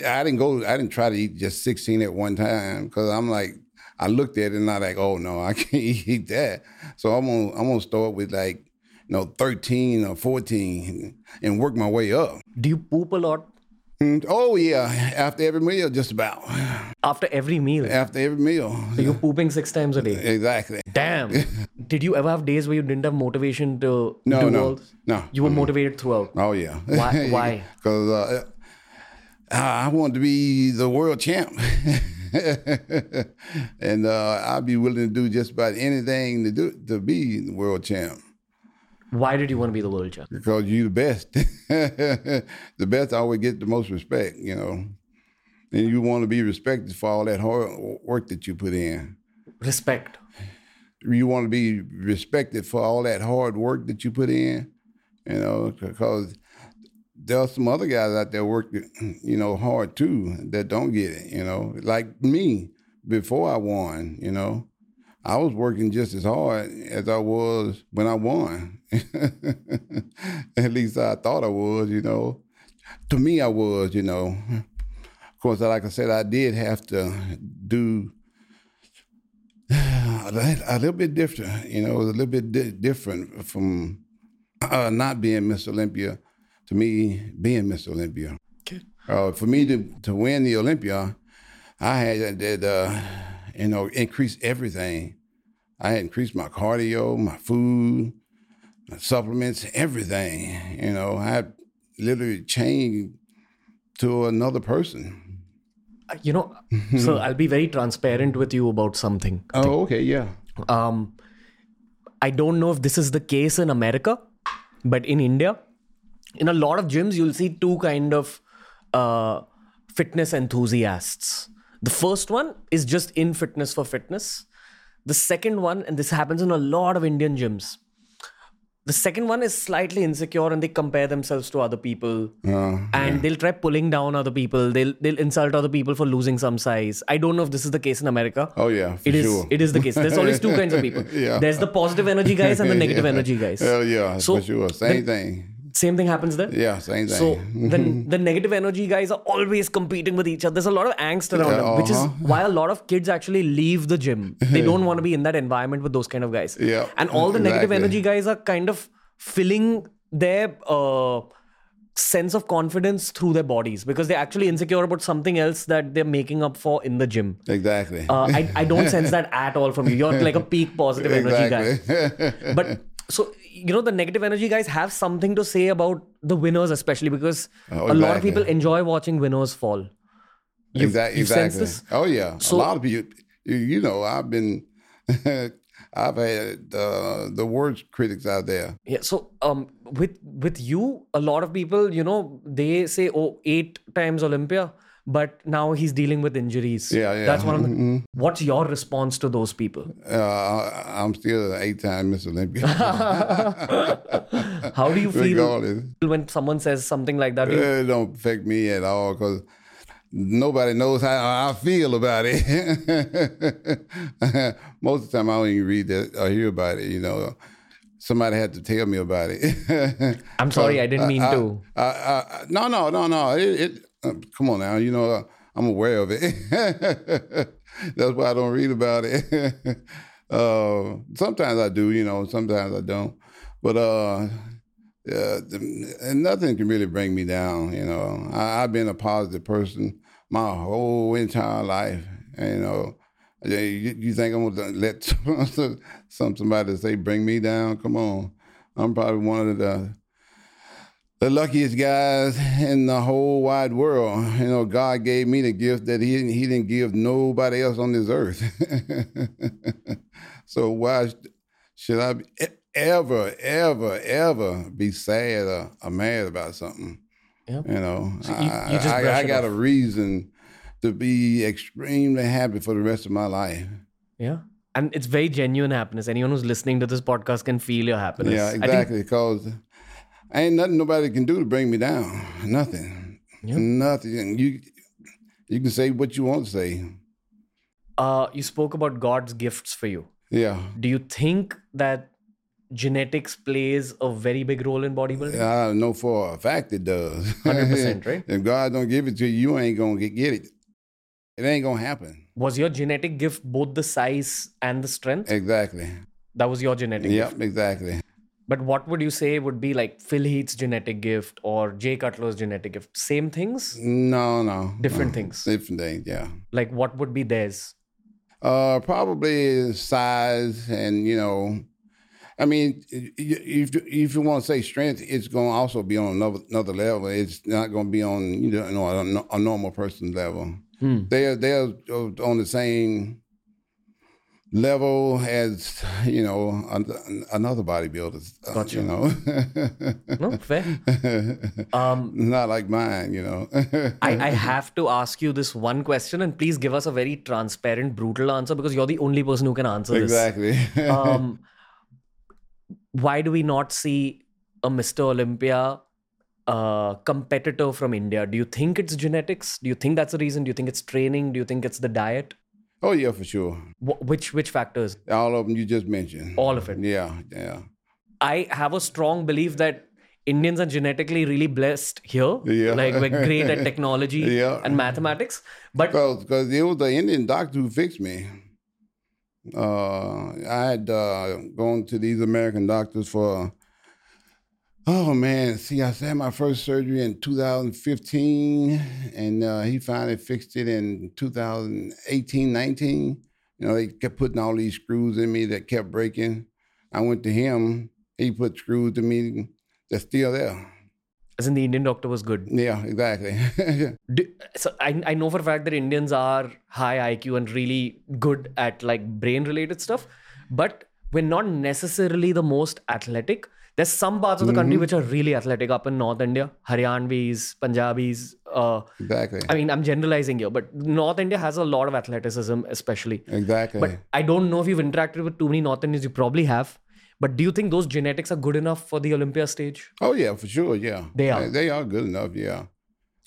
[SPEAKER 2] I didn't go, I didn't try to eat just 16 at one time because I'm like, I looked at it and I like, oh no, I can't eat that. So I'm gonna I'm gonna start with like, you know, 13 or 14 and work my way up.
[SPEAKER 1] Do you poop a lot
[SPEAKER 2] Mm, Oh yeah, after every meal, just about
[SPEAKER 1] after every meal?
[SPEAKER 2] after every meal.
[SPEAKER 1] So you're pooping six times a day.
[SPEAKER 2] Exactly.
[SPEAKER 1] Damn. Did you ever have days where you didn't have motivation to
[SPEAKER 2] No,
[SPEAKER 1] do
[SPEAKER 2] no,
[SPEAKER 1] all
[SPEAKER 2] no.
[SPEAKER 1] You were motivated throughout.
[SPEAKER 2] Oh yeah.
[SPEAKER 1] Why- why?
[SPEAKER 2] Because uh, I wanted to be the world champ. and uh, I'd be willing to do just about anything to do to be the world champ
[SPEAKER 1] Why did you want to be the world champ?
[SPEAKER 2] because you the best. the best always get the most respect, you know. And you want to be respected for all that hard work that you put in.
[SPEAKER 1] Respect.
[SPEAKER 2] You want to be respected for all that hard work that you put in, you know, because there are some other guys out there working, you know, hard too that don't get it, you know, like me before I won, you know. I was working just as hard as I was when I won. At least I thought I was, you know. To me, I was, you know. Of course, like I said, I did have to do a little bit different, you know, it was a little bit di- different from uh, not being Mr. Olympia to me being Mr. Olympia.
[SPEAKER 1] Okay.
[SPEAKER 2] Uh, for me to, to win the Olympia, I had to, uh, you know, increase everything. I had increased my cardio, my food, supplements, everything. You know, I literally changed to another person.
[SPEAKER 1] Uh, You know, so I'll be very transparent with you about something.
[SPEAKER 2] Oh, okay, yeah.
[SPEAKER 1] Um, I don't know if this is the case in America, but in India, in a lot of gyms, you'll see two kind of uh, fitness enthusiasts. The first one is just in fitness for fitness. The second one, and this happens in a lot of Indian gyms. The second one is slightly insecure and they compare themselves to other people
[SPEAKER 2] Uh,
[SPEAKER 1] and they'll try pulling down other people. They'll they'll insult other people for losing some size. I don't know if this is the case in America.
[SPEAKER 2] oh, yeah, for
[SPEAKER 1] It is.
[SPEAKER 2] sure.
[SPEAKER 1] It is the case. There's always two kinds of people.
[SPEAKER 2] Yeah.
[SPEAKER 1] There's the positive energy guys and the negative energy guys.
[SPEAKER 2] oh yeah,
[SPEAKER 1] So,
[SPEAKER 2] for sure. Same thing.
[SPEAKER 1] Same thing happens there.
[SPEAKER 2] Yeah, same thing.
[SPEAKER 1] So the the negative energy guys are always competing with each other. There's a lot of angst around
[SPEAKER 2] Yeah,
[SPEAKER 1] them, which is
[SPEAKER 2] uh-huh.
[SPEAKER 1] why a lot of kids actually leave the gym. They don't want to be in that environment with those kind of guys.
[SPEAKER 2] Yeah,
[SPEAKER 1] And all the negative
[SPEAKER 2] exactly.
[SPEAKER 1] energy guys are kind of filling their uh, sense of confidence through their bodies because they're actually insecure about something else that they're making up for in the gym.
[SPEAKER 2] exactly.
[SPEAKER 1] Uh, I, I don't sense that at all from you. You're like a peak positive energy guy.
[SPEAKER 2] exactly.
[SPEAKER 1] But so you know the negative energy guys have something to say about the winners, especially because
[SPEAKER 2] Oh,
[SPEAKER 1] a lot of people enjoy watching winners fall. You've,
[SPEAKER 2] exactly.
[SPEAKER 1] you've sensed
[SPEAKER 2] exactly.
[SPEAKER 1] this?
[SPEAKER 2] Oh yeah.
[SPEAKER 1] So-
[SPEAKER 2] a lot of people. You, you know, I've been I've had uh, the worst critics out there.
[SPEAKER 1] Yeah. So, um, with with you, a lot of people, you know, they say, "Oh, eight times Olympia," but now he's dealing with injuries.
[SPEAKER 2] Yeah, yeah.
[SPEAKER 1] That's one of the.
[SPEAKER 2] Mhm.
[SPEAKER 1] What's your response to those people?
[SPEAKER 2] Uh, I'm still an eight-time Mr. Olympia.
[SPEAKER 1] How do you feel when someone says something like that? Do you-
[SPEAKER 2] it don't affect me at all because nobody knows how I feel about it. Most of the time, I don't even read that or hear about it. You know, somebody had to tell me about it.
[SPEAKER 1] I'm sorry, I didn't mean
[SPEAKER 2] I-
[SPEAKER 1] to.
[SPEAKER 2] I, I, no, no, no, no. It, it uh, come on now. You know, I'm aware of it. That's why I don't read about it. uh, sometimes I do, you know. Sometimes I don't. But uh, yeah, nothing can really bring me down. You know, I, I've been a positive person my whole entire life. You know, you, you think I'm gonna let some somebody say bring me down? Come on, I'm probably one of the the luckiest guys in the whole wide world. You know, God gave me the gift that He didn't, He didn't give nobody else on this earth. so why should I ever, ever, ever be sad or, or mad about something?
[SPEAKER 1] Yeah.
[SPEAKER 2] You know,
[SPEAKER 1] So you-
[SPEAKER 2] I,
[SPEAKER 1] you
[SPEAKER 2] I, I
[SPEAKER 1] it
[SPEAKER 2] got a reason to be extremely happy for the rest of my life.
[SPEAKER 1] Yeah. And it's very genuine happiness. Anyone who's listening to this podcast can feel your happiness.
[SPEAKER 2] Yeah, exactly. Because ain't nothing nobody can do to bring me down. Nothing.
[SPEAKER 1] Yeah.
[SPEAKER 2] Nothing. You you can say what you want to say.
[SPEAKER 1] uh, you spoke about God's gifts for you.
[SPEAKER 2] Yeah.
[SPEAKER 1] Do you think that genetics plays a very big role in bodybuilding?
[SPEAKER 2] I know for a fact it does.
[SPEAKER 1] 100%, right?
[SPEAKER 2] if God don't give it to you, you ain't gonna get, get it. It ain't gonna happen.
[SPEAKER 1] Was your genetic gift both the size and the strength?
[SPEAKER 2] Exactly.
[SPEAKER 1] That was your genetic gift.
[SPEAKER 2] Yep, exactly.
[SPEAKER 1] But what would you say would be like Phil Heath's genetic gift or Jay Cutler's genetic gift? Same things?
[SPEAKER 2] No, no.
[SPEAKER 1] Different
[SPEAKER 2] no.
[SPEAKER 1] things.
[SPEAKER 2] Different things, yeah.
[SPEAKER 1] Like what would be theirs?
[SPEAKER 2] Uh, probably size and you know, I mean, if if you want to say strength, it's going to also be on another another level. It's not going to be on you know a, a normal person's level.
[SPEAKER 1] Hmm.
[SPEAKER 2] They're they're on the same level as you know an- another bodybuilder.
[SPEAKER 1] Gotcha.
[SPEAKER 2] You know,
[SPEAKER 1] No, fair. Um,
[SPEAKER 2] not like mine. You know.
[SPEAKER 1] I, I have to ask you this one question, and please give us a very transparent, brutal answer because you're the only person who can answer this.
[SPEAKER 2] exactly.
[SPEAKER 1] Um, why do we not see a Mr. Olympia uh, competitor from India? Do you think it's genetics? Do you think that's the reason? Do you think it's training? Do you think it's the diet?
[SPEAKER 2] Oh yeah, for sure.
[SPEAKER 1] Wh- which which factors?
[SPEAKER 2] All of them you just mentioned.
[SPEAKER 1] All of it.
[SPEAKER 2] Yeah, yeah.
[SPEAKER 1] I have a strong belief that Indians are genetically really blessed here.
[SPEAKER 2] Yeah.
[SPEAKER 1] Like we're great at technology
[SPEAKER 2] Yeah.
[SPEAKER 1] and mathematics. But
[SPEAKER 2] Because it was the Indian doctor who fixed me. Uh, I had uh, gone to these American doctors for, oh man, see, I had my first surgery in 2015, and uh, he finally fixed it in 2018, 19. You know, they kept putting all these screws in me that kept breaking. I went to him, he put screws to me that's still there.
[SPEAKER 1] as in the Indian doctor was good.
[SPEAKER 2] Yeah, exactly.
[SPEAKER 1] Do, so I, I know for a fact that Indians are high IQ and really good at like brain related stuff, but we're not necessarily the most athletic. There's some parts of the country which are really athletic up in North India, Haryanvis, Punjabis. Uh,
[SPEAKER 2] exactly.
[SPEAKER 1] I mean, I'm generalizing here, but North India has a lot of athleticism, especially.
[SPEAKER 2] exactly.
[SPEAKER 1] But I don't know if you've interacted with too many North Indians. You probably have. But do you think those genetics are good enough for the Olympia stage?
[SPEAKER 2] Oh yeah, for sure. Yeah,
[SPEAKER 1] They are.
[SPEAKER 2] They, are good enough. Yeah,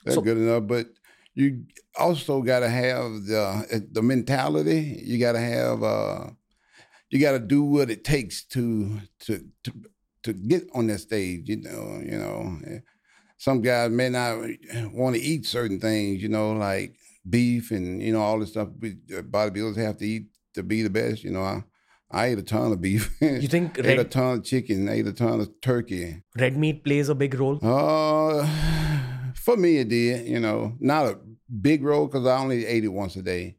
[SPEAKER 2] they're
[SPEAKER 1] So-
[SPEAKER 2] good enough. But you also got to have the the mentality. You got to have. Uh, you got to do what it takes to to to to get on that stage. You know. You know. Some guys may not want to eat certain things. You know, like beef and you know all this stuff. we- uh, Bodybuilders have to eat to be the best. You know. I, I ate a ton of beef.
[SPEAKER 1] You think
[SPEAKER 2] ate a ton of chicken. Ate a ton of turkey.
[SPEAKER 1] red meat plays a big role?
[SPEAKER 2] Uh, for me, it did. You know, not a big role because I only ate it once a day.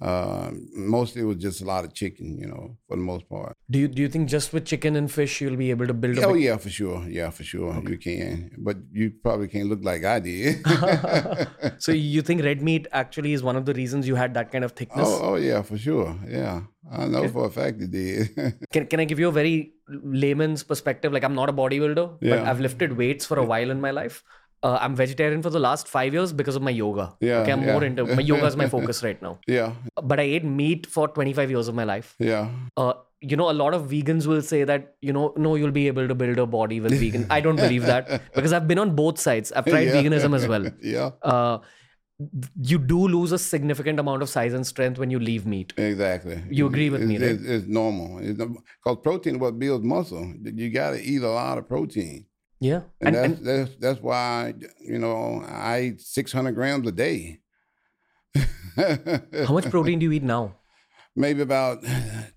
[SPEAKER 2] Uh, mostly it was just a lot of chicken. You know, for the most part.
[SPEAKER 1] Do you do you think just with chicken and fish you'll be able to build a
[SPEAKER 2] Oh
[SPEAKER 1] big-
[SPEAKER 2] yeah, for sure. Yeah, for sure. You can, but you probably can't look like I did.
[SPEAKER 1] So you think red meat actually is one of the reasons you had that kind of thickness?
[SPEAKER 2] oh, oh yeah, for sure. Yeah, I know for a fact it did.
[SPEAKER 1] Can, can I give you a very layman's perspective? Like, I'm not a bodybuilder, but I've lifted weights for a while in my life. Uh, I'm vegetarian for the last five years because of my yoga.
[SPEAKER 2] Yeah,
[SPEAKER 1] okay, I'm
[SPEAKER 2] yeah.
[SPEAKER 1] more into my yoga is my focus right now.
[SPEAKER 2] yeah,
[SPEAKER 1] But I ate meat for 25 years of my life.
[SPEAKER 2] yeah.
[SPEAKER 1] Uh, you know, a lot of vegans will say that, you know, no, you'll be able to build a body with vegan. I don't believe that because I've been on both sides. I've tried
[SPEAKER 2] Yeah.
[SPEAKER 1] veganism as well.
[SPEAKER 2] Yeah,
[SPEAKER 1] Uh, you do lose a significant amount of size and strength when you leave meat.
[SPEAKER 2] exactly.
[SPEAKER 1] You agree with
[SPEAKER 2] it's,
[SPEAKER 1] me, right?
[SPEAKER 2] It's, it's normal. Because protein is what builds muscle. You got to eat a lot of protein.
[SPEAKER 1] Yeah.
[SPEAKER 2] And,
[SPEAKER 1] And,
[SPEAKER 2] that's,
[SPEAKER 1] and
[SPEAKER 2] that's that's why you know I eat six hundred grams a day.
[SPEAKER 1] how much protein do you eat now?
[SPEAKER 2] Maybe about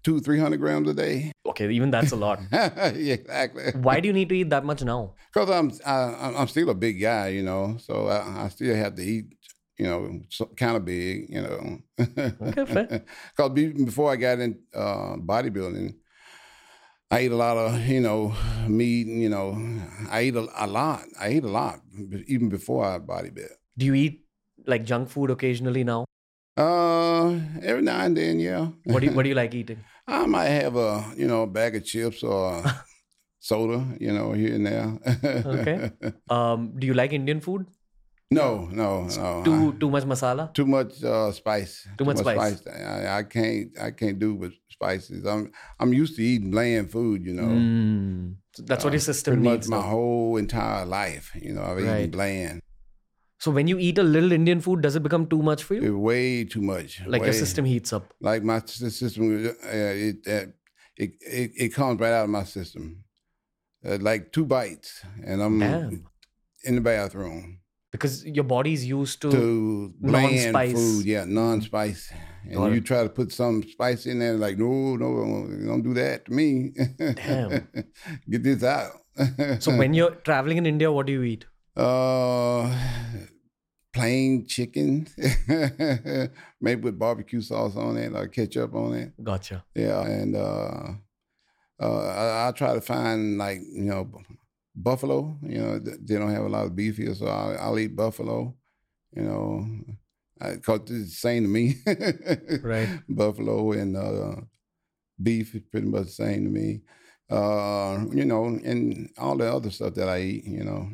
[SPEAKER 2] two three hundred grams a day.
[SPEAKER 1] Okay, even that's a lot.
[SPEAKER 2] exactly.
[SPEAKER 1] Why do you need to eat that much now?
[SPEAKER 2] Because I'm I, I'm- I'm still a big guy, you know, so I, I still have to eat, you know, so, kind of big, you know.
[SPEAKER 1] Okay, fair.
[SPEAKER 2] Because before I got in uh, bodybuilding, I ate a lot of, you know, meat. And, you know, I ate a, a lot. I ate a lot even before I bodybuilt.
[SPEAKER 1] Do you eat like junk food occasionally now?
[SPEAKER 2] Uh, every now and then, yeah.
[SPEAKER 1] What do you, what do you like eating?
[SPEAKER 2] I might have a, you know, a bag of chips or soda, you know, here and there.
[SPEAKER 1] Okay. Um, do you like Indian food?
[SPEAKER 2] no, no, no.
[SPEAKER 1] Too too much masala?
[SPEAKER 2] too much uh, spice.
[SPEAKER 1] Too much spice.
[SPEAKER 2] I, I can't. I can't do with spices. I'm. I'm used to eating bland food. You know,
[SPEAKER 1] Mm. So that's what your system
[SPEAKER 2] pretty much
[SPEAKER 1] needs.
[SPEAKER 2] my whole entire life. You know, I've
[SPEAKER 1] Right.
[SPEAKER 2] eaten bland.
[SPEAKER 1] So when you eat a little Indian food, does it become too much for you?
[SPEAKER 2] It, way too much.
[SPEAKER 1] Like
[SPEAKER 2] way,
[SPEAKER 1] your system heats up.
[SPEAKER 2] Like my system. Uh, it, uh, it it it comes right out of my system. Uh, like two bites, and I'm
[SPEAKER 1] Damn.
[SPEAKER 2] in the bathroom.
[SPEAKER 1] Because your body's used to,
[SPEAKER 2] to bland
[SPEAKER 1] non-spice.
[SPEAKER 2] food, yeah, non-spice. And you try to put some spice in there, like, no, no, don't do that to me.
[SPEAKER 1] Damn.
[SPEAKER 2] Get this out.
[SPEAKER 1] So when you're traveling in India, what do you eat?
[SPEAKER 2] uh, plain chicken, maybe with barbecue sauce on it or ketchup on it.
[SPEAKER 1] Gotcha.
[SPEAKER 2] Yeah, and uh, uh, I, I try to find like you know buffalo. You know they don't have a lot of beef here, so I'll, I'll eat buffalo. You know, because it's the same to me.
[SPEAKER 1] Right.
[SPEAKER 2] Buffalo and uh, beef is pretty much the same to me. Uh, you know, and all the other stuff that I eat. You know,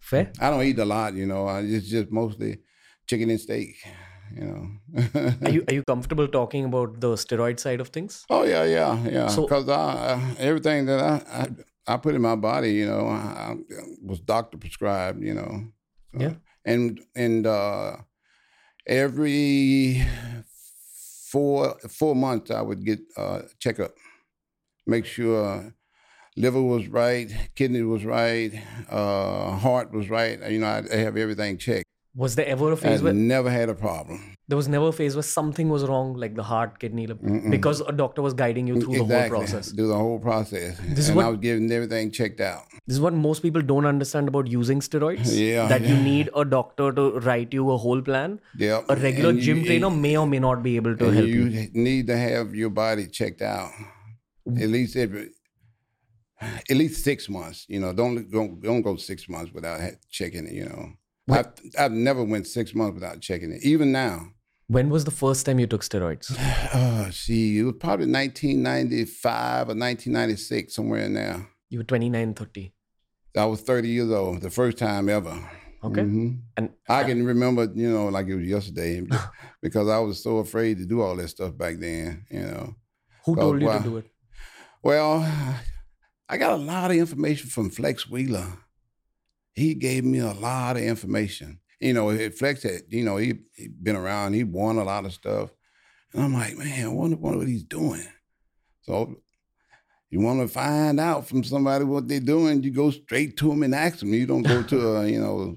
[SPEAKER 1] Fair.
[SPEAKER 2] I don't eat a lot. You know, I, it's just mostly chicken and steak. You know.
[SPEAKER 1] Are you are you comfortable talking about the steroid side of things?
[SPEAKER 2] Oh yeah, yeah, yeah.
[SPEAKER 1] So-
[SPEAKER 2] Because I, I everything that I, I I put in my body, you know, I, I was doctor prescribed, you know. So-
[SPEAKER 1] Yeah.
[SPEAKER 2] And and uh, every four four months I would get a checkup, make sure liver was right, kidney was right, uh, heart was right. You know, I, I have everything checked.
[SPEAKER 1] Was there ever a phase where
[SPEAKER 2] never had a problem.
[SPEAKER 1] there was never a phase where something was wrong, like the heart, kidney,
[SPEAKER 2] Mm-mm.
[SPEAKER 1] because a doctor was guiding you through the whole process?
[SPEAKER 2] Do the whole process.
[SPEAKER 1] This is
[SPEAKER 2] and
[SPEAKER 1] what-
[SPEAKER 2] I was getting everything checked out.
[SPEAKER 1] This is what most people don't understand about using steroids.
[SPEAKER 2] Yeah,
[SPEAKER 1] That you need a doctor to write you a whole plan.
[SPEAKER 2] Yep.
[SPEAKER 1] A regular
[SPEAKER 2] you-
[SPEAKER 1] gym trainer may or may not be able to help
[SPEAKER 2] you
[SPEAKER 1] you.
[SPEAKER 2] need to have your body checked out at least every at least six months. You know, don't don't don't go six months without checking it. You know, I've I've never went six months without checking it. Even now,
[SPEAKER 1] When was the first time you took steroids?
[SPEAKER 2] oh, see, it was probably 1995 or 1996, somewhere in there.
[SPEAKER 1] You were 29, 30.
[SPEAKER 2] I was 30 years old, the first time ever.
[SPEAKER 1] Okay.
[SPEAKER 2] Mhm.
[SPEAKER 1] And
[SPEAKER 2] I can remember, you know, like it was yesterday, because I was so afraid to do all that stuff back then. You know.
[SPEAKER 1] who told you
[SPEAKER 2] wow.
[SPEAKER 1] to do it?
[SPEAKER 2] Well, I got a lot of information from Flex Wheeler. He gave me a lot of information. You know, Flex had, you know, he he been around, he won a lot of stuff. And I'm like, man, I wonder, wonder what he's doing. So you want to find out from somebody what they're doing, you go straight to them and ask them. You don't go to, a, you know,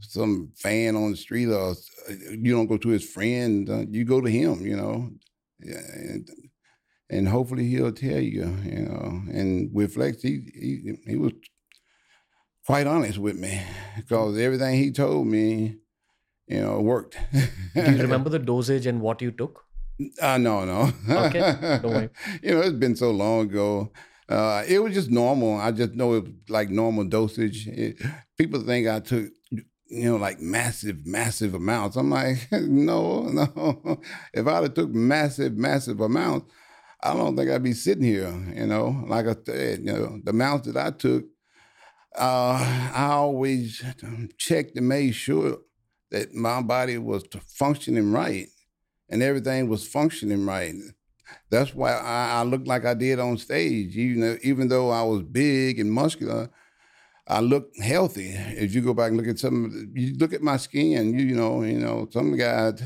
[SPEAKER 2] some fan on the street or you don't go to his friend. Uh, you go to him, you know. And, and hopefully he'll tell you, you know. And with Flex, he he, he was quite honest with me because everything he told me, you know, worked.
[SPEAKER 1] Do you remember the dosage and what you took?
[SPEAKER 2] Uh, no, no.
[SPEAKER 1] Okay, don't worry.
[SPEAKER 2] you know, it's been so long ago. Uh, it was just normal. I just know it was like normal dosage. It, people think I took, you know, like massive, massive amounts. I'm like, no, no. If I'd have took massive, massive amounts, I don't think I'd be sitting here. You know, like I said, you know, the amounts that I took, uh, I always checked and made sure that my body was functioning right and everything was functioning right. That's why I, I looked like I did on stage. Even even though I was big and muscular, I looked healthy. If you go back and look at some, you look at my skin. You, you know, you know, some guys,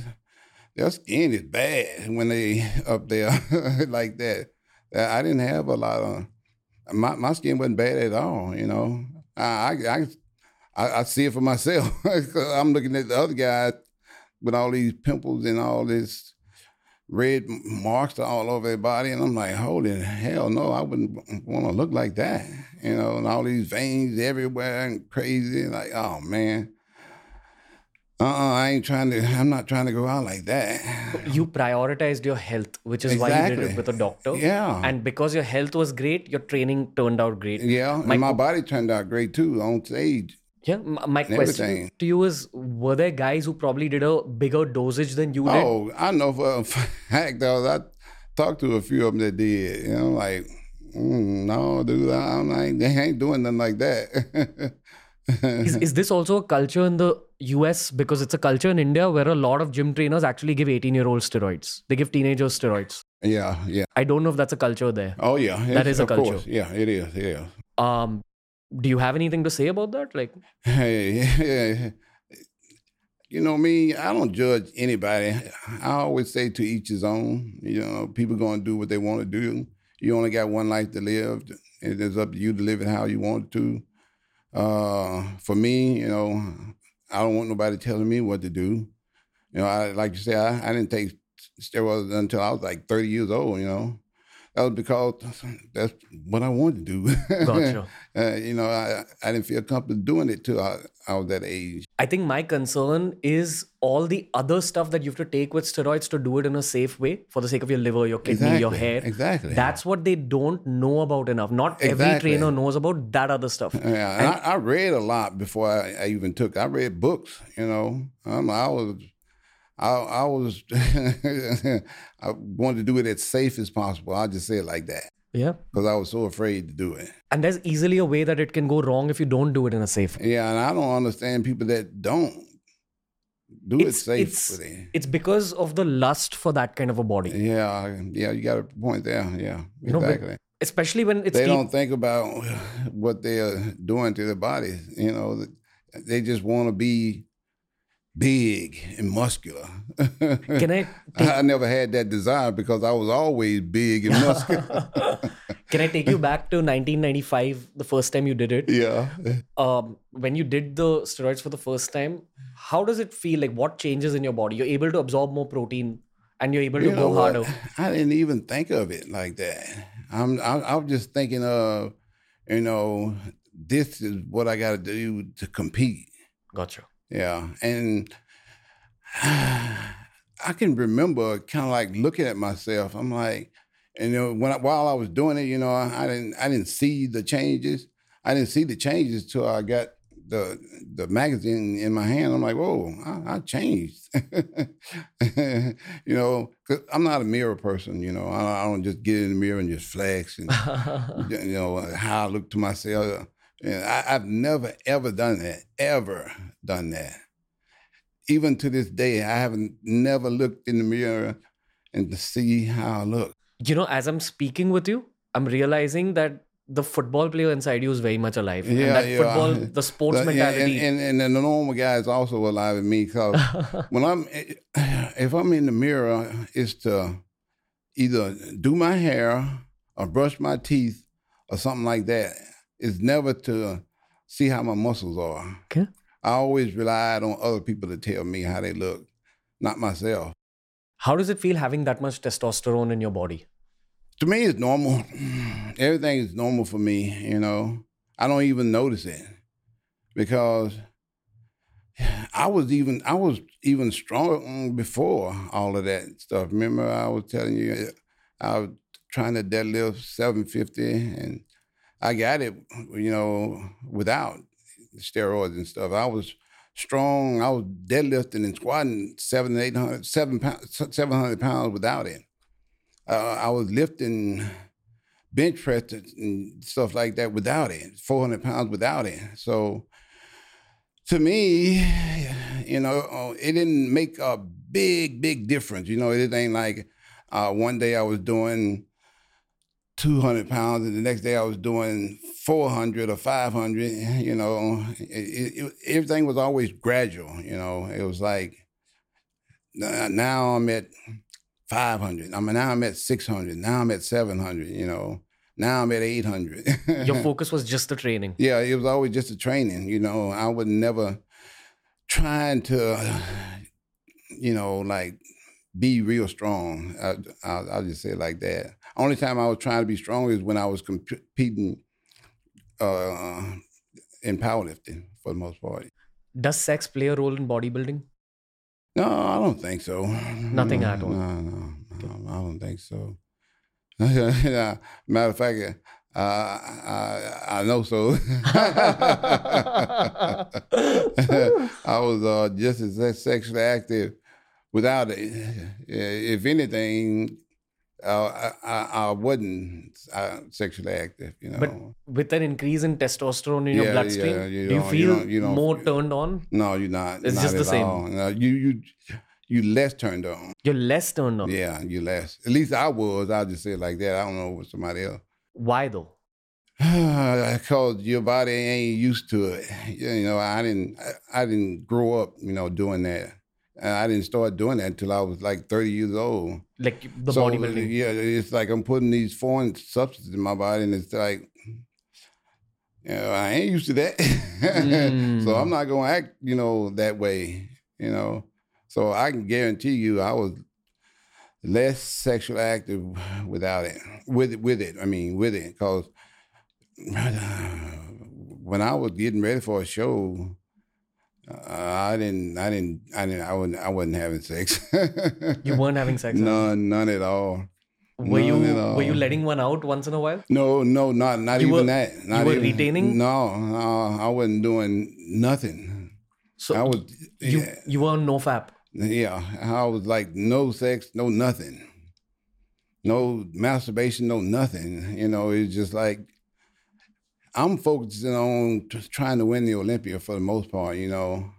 [SPEAKER 2] their skin is bad when they up there like that. I didn't have a lot of my my skin wasn't bad at all. You know, I I I, see it for myself. I'm looking at the other guys with all these pimples and all this red marks all over their body, and I'm like, holy hell, no, I wouldn't want to look like that, you know, and all these veins everywhere and crazy, like, oh man. Uh-uh, I ain't trying to. I'm not trying to go out like that.
[SPEAKER 1] You prioritized your health, which is exactly. why you did it with a doctor.
[SPEAKER 2] Yeah.
[SPEAKER 1] And because your health was great, your training turned out great.
[SPEAKER 2] Yeah, my, and my body turned out great too on stage.
[SPEAKER 1] Yeah, my question to you is: Were there guys who probably did a bigger dosage than you did?
[SPEAKER 2] Oh, I know for a fact though. I talked to a few of them that did. You know, like, mm, no, dude, I'm like, they ain't doing nothing like that.
[SPEAKER 1] is, is this also a culture in the US? Because it's a culture in India where a lot of gym trainers actually give 18 year old steroids. They give teenagers steroids.
[SPEAKER 2] Yeah, yeah.
[SPEAKER 1] I don't know if that's a culture there.
[SPEAKER 2] Oh yeah,
[SPEAKER 1] that is a culture.
[SPEAKER 2] Course. Yeah, it is. Yeah.
[SPEAKER 1] Um, do you have anything to say about that like
[SPEAKER 2] hey you know me i don't judge anybody i always say to each his own you know people going to do what they want to do you only got one life to live it is up to you to live it how you want to uh, for me you know i don't want nobody telling me what to do. You know i like you say i, I didn't take steroids until i was like 30 years old you know that was because that's what I wanted to do.
[SPEAKER 1] Gotcha.
[SPEAKER 2] uh, you know, I, I didn't feel comfortable doing it till I, I was that age.
[SPEAKER 1] I think my concern is all the other stuff that you have to take with steroids to do it in a safe way for the sake of your liver, your kidney,
[SPEAKER 2] exactly.
[SPEAKER 1] your hair.
[SPEAKER 2] Exactly.
[SPEAKER 1] That's what they don't know about enough. Not exactly. every trainer knows about that other stuff.
[SPEAKER 2] Yeah, and, and I, I, read a lot before I, I, even took. I read books. You know, um, I was I, I was I wanted to do it as safe as possible. I'll just say it like that.
[SPEAKER 1] Yeah.
[SPEAKER 2] Because I was so afraid to do it.
[SPEAKER 1] And there's easily a way that it can go wrong if you don't do it in a safe
[SPEAKER 2] way. Yeah, and I don't understand people that don't do it's, it safely.
[SPEAKER 1] It's, it's because of the lust for that kind of a body.
[SPEAKER 2] Yeah, yeah, you got a point there. Yeah, you exactly. Know,
[SPEAKER 1] especially when it's
[SPEAKER 2] they
[SPEAKER 1] deep.
[SPEAKER 2] don't think about what they're doing to their bodies. You know, they just want to be big and muscular.
[SPEAKER 1] Can I?
[SPEAKER 2] Take... I never had that desire because I was always big and muscular.
[SPEAKER 1] Can I take you back to 1995, the first time you did it?
[SPEAKER 2] Yeah.
[SPEAKER 1] Um, when you did the steroids for the first time, how does it feel? Like, what changes in your body? You're able to absorb more protein, and you're able to you go harder.
[SPEAKER 2] I didn't even think of it like that. I'm. I, I was just thinking of, you know, this is what I got to do to compete.
[SPEAKER 1] Gotcha.
[SPEAKER 2] Yeah, and I can remember kind of like looking at myself. I'm like, and you know, when I, while I was doing it, you know, I, I, didn't I didn't see the changes. I didn't see the changes till I got the the magazine in my hand. I'm like, whoa, I, I changed. you know, cause I'm not a mirror person. You know, I, I, don't just get in the mirror and just flex and you know how I look to myself. And I, I've never ever done that. Ever done that. Even to this day, I haven't never looked in the mirror and to see how I look.
[SPEAKER 1] You know, as I'm speaking with you, I'm realizing that the football player inside you is very much alive.
[SPEAKER 2] Yeah,
[SPEAKER 1] and that
[SPEAKER 2] yeah.
[SPEAKER 1] football, the sports mentality.
[SPEAKER 2] And, and, and, the normal guy is also alive in me because when I'm, eh, if I'm in the mirror, it's to either do my hair or brush my teeth or something like that. It's never to see how my muscles are.
[SPEAKER 1] Okay.
[SPEAKER 2] I always relied on other people to tell me how they look, not myself.
[SPEAKER 1] How does it feel having that much testosterone in your body?
[SPEAKER 2] To me, it's normal. Everything is normal for me, you know. I don't even notice it because I was even I was even strong mm, before all of that stuff. Remember, I was telling you I was trying to deadlift 750 and I got it, you know, without steroids and stuff. I was strong. I was deadlifting and squatting seven, eight hundred, seven pounds, seven hundred pounds without it. Uh, I was lifting bench press and stuff like that without it, four hundred pounds without it. So to me, you know, uh, it didn't make a big, big difference. You know, it ain't like uh, one day I was doing 200 pounds and the next day I was doing 400 or 500. You know, it, it, everything was always gradual. You know, it was like now I'm at 500. I mean, now I'm at 600. Now I'm at 700. You know, now I'm at 800.
[SPEAKER 1] Your focus was just the training.
[SPEAKER 2] Yeah, it was always just the training. You know, I was never trying to, you know, like be real strong. I, will just say it like that. Only time I was trying to be strong is when I was competing uh, in powerlifting for the most part.
[SPEAKER 1] Does sex play a role in bodybuilding?
[SPEAKER 2] No, I don't think so.
[SPEAKER 1] Nothing at all.
[SPEAKER 2] No, no, no I don't think so. Matter of fact, uh, I, I know so. I was uh, just as sexually active without it. If anything, uh, I, I, wasn't uh, sexually active, you know.
[SPEAKER 1] But with an increase in testosterone in yeah, your bloodstream, yeah, you do you feel you you more turned on?
[SPEAKER 2] No, you're not.
[SPEAKER 1] It's
[SPEAKER 2] not
[SPEAKER 1] just the same.
[SPEAKER 2] All. No, you you you less turned on.
[SPEAKER 1] You're less turned on.
[SPEAKER 2] Yeah, you less. At least I was. I'll just say it like that. I don't know with somebody else.
[SPEAKER 1] Why though?
[SPEAKER 2] Because your body ain't used to it. You know, I didn't. I, I didn't grow up, you know, doing that. And I didn't start doing that until I was like 30 years old.
[SPEAKER 1] Like the
[SPEAKER 2] so,
[SPEAKER 1] bodybuilding.
[SPEAKER 2] Yeah, it's like I'm putting these foreign substances in my body, and it's like, you know, I ain't used to that. Mm. so I'm not gonna act, you know, that way. You know, so I can guarantee you, I was less sexually active without it. With it, with it. I mean, with it, because when I was getting ready for a show, uh, I didn't, I didn't, I didn't, I wasn't, I wasn't having sex.
[SPEAKER 1] you weren't having sex.
[SPEAKER 2] None, none at all.
[SPEAKER 1] Were none you were you letting one out once in a while?
[SPEAKER 2] No, no, not not
[SPEAKER 1] you
[SPEAKER 2] even
[SPEAKER 1] were,
[SPEAKER 2] that. Not
[SPEAKER 1] you were
[SPEAKER 2] even,
[SPEAKER 1] retaining.
[SPEAKER 2] No, no, I wasn't doing nothing.
[SPEAKER 1] So
[SPEAKER 2] I was.
[SPEAKER 1] You
[SPEAKER 2] yeah,
[SPEAKER 1] you were no fap.
[SPEAKER 2] Yeah, I was like no sex, no nothing, no masturbation, no nothing. You know, it's just like I'm focusing on trying to win the Olympia for the most part, you know.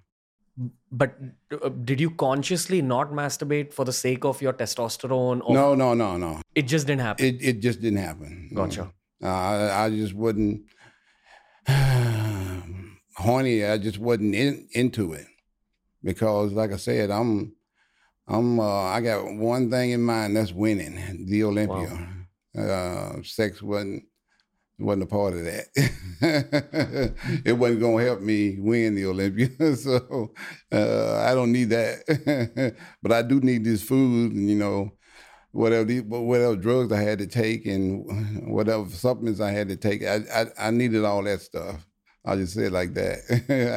[SPEAKER 1] But uh, did you consciously not masturbate for the sake of your testosterone? Or
[SPEAKER 2] no, no, no, no.
[SPEAKER 1] It just didn't happen.
[SPEAKER 2] It it just didn't happen.
[SPEAKER 1] Gotcha.
[SPEAKER 2] Uh, I I just wouldn't horny. I just wasn't in, into it because, like I said, I'm I'm uh, I got one thing in mind. That's winning the Olympia. Wow. Uh, sex wasn't wasn't a part of that. it wasn't going to help me win the Olympia, so uh, I don't need that. but I do need this food, and you know, whatever the, whatever drugs I had to take and whatever supplements I had to take. I I, I needed all that stuff. I'll just say it like that.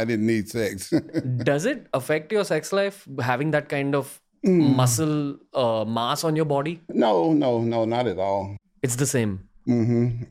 [SPEAKER 2] I didn't need sex.
[SPEAKER 1] Does it affect your sex life having that kind of mm. muscle uh, mass on your body?
[SPEAKER 2] No, no, no, not at all.
[SPEAKER 1] It's the same.
[SPEAKER 2] Mm-hmm.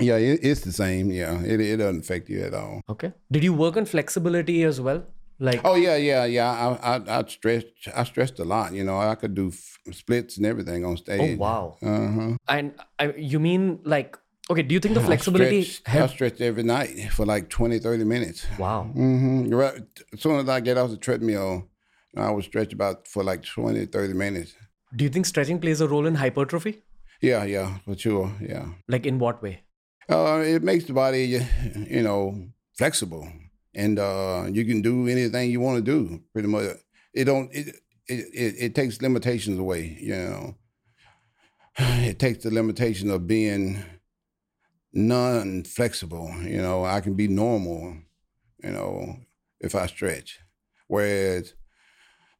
[SPEAKER 2] Yeah, it, it's the same. Yeah, it it doesn't affect you at all.
[SPEAKER 1] Okay. Did you work on flexibility as well? Like
[SPEAKER 2] oh yeah, yeah, yeah. I I, I stretched I stretched a lot. You know, I could do f- splits and everything on stage.
[SPEAKER 1] Oh wow.
[SPEAKER 2] Uh huh.
[SPEAKER 1] And I, you mean like okay? Do you think the flexibility?
[SPEAKER 2] I stretched, I stretched every night for like 20, 30 minutes.
[SPEAKER 1] Wow.
[SPEAKER 2] Mm-hmm. Right. As soon as I get off the treadmill, I would stretch about for like 20, 30 minutes.
[SPEAKER 1] Do you think stretching plays a role in hypertrophy?
[SPEAKER 2] Yeah, yeah, for sure. Yeah.
[SPEAKER 1] Like in what way?
[SPEAKER 2] Uh, it makes the body, you know, flexible, and uh, you can do anything you want to do. Pretty much, it don't. It, it it, it takes limitations away. You know, it takes the limitation of being non-flexible. You know, I can be normal. You know, if I stretch, whereas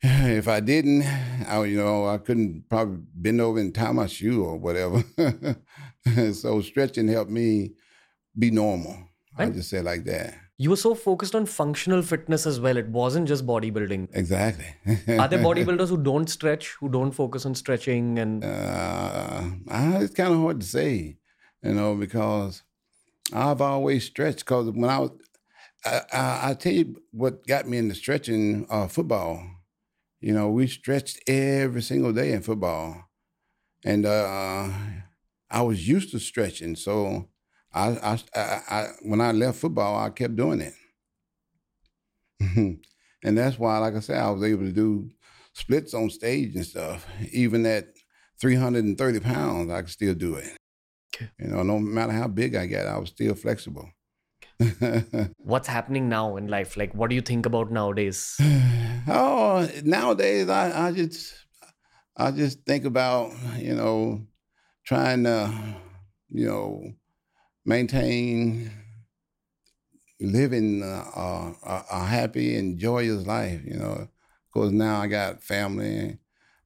[SPEAKER 2] if I didn't, I you know I couldn't probably bend over and tie my shoe or whatever. so stretching helped me be normal. I just say like that.
[SPEAKER 1] You were so focused on functional fitness as well. It wasn't just bodybuilding.
[SPEAKER 2] Exactly.
[SPEAKER 1] Are there bodybuilders who don't stretch, who don't focus on stretching and?
[SPEAKER 2] Uh, it's kind of hard to say, you know, because I've always stretched. Because when I was, I, I, I tell you what got me into stretching uh, football. You know, we stretched every single day in football, and uh, I was used to stretching. So I, I, I, when I left football, I kept doing it, and that's why, like I said, I was able to do splits on stage and stuff. Even at 330 pounds, I could still do it. Okay. You know, no matter how big I got, I was still flexible.
[SPEAKER 1] What's happening now in life? Like, what do you think about nowadays?
[SPEAKER 2] oh, nowadays I, I just I just think about you know trying to you know maintain living a, a, happy and joyous life. You know, of course now I got family,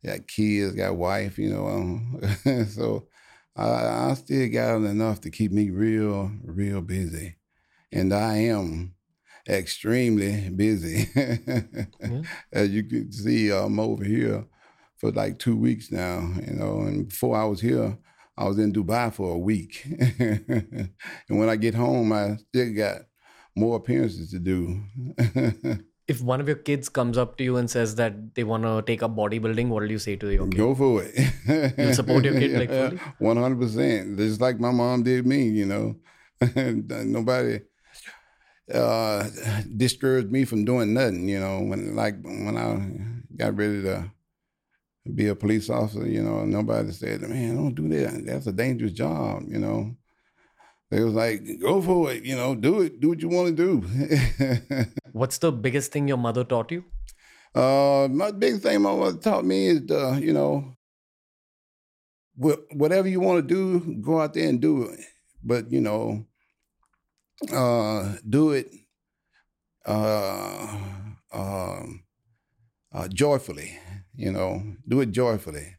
[SPEAKER 2] got kids, got wife. You know, um, so I, I still got enough to keep me real, real busy and I am extremely busy. mm-hmm. As you can see, I'm over here for like two weeks now, you know, and before I was here, I was in Dubai for a week. and when I get home, I still got more appearances to do.
[SPEAKER 1] if one of your kids comes up to you and says that they want to take up bodybuilding, what will you say to your kid?
[SPEAKER 2] Go for it.
[SPEAKER 1] you support your kid like fully?
[SPEAKER 2] One hundred percent. Just like my mom did me, you know. Nobody uh, discouraged me from doing nothing. You know, when like when I got ready to be a police officer, you know, nobody said, "Man, don't do that. That's a dangerous job." You know, they was like, "Go for it. You know, do it. Do what you want to do."
[SPEAKER 1] What's the biggest thing your mother taught you?
[SPEAKER 2] Uh, my biggest thing my mother taught me is, the, you know, whatever you want to do, go out there and do it. But you know, uh, do it uh, um, uh, joyfully, you know, do it joyfully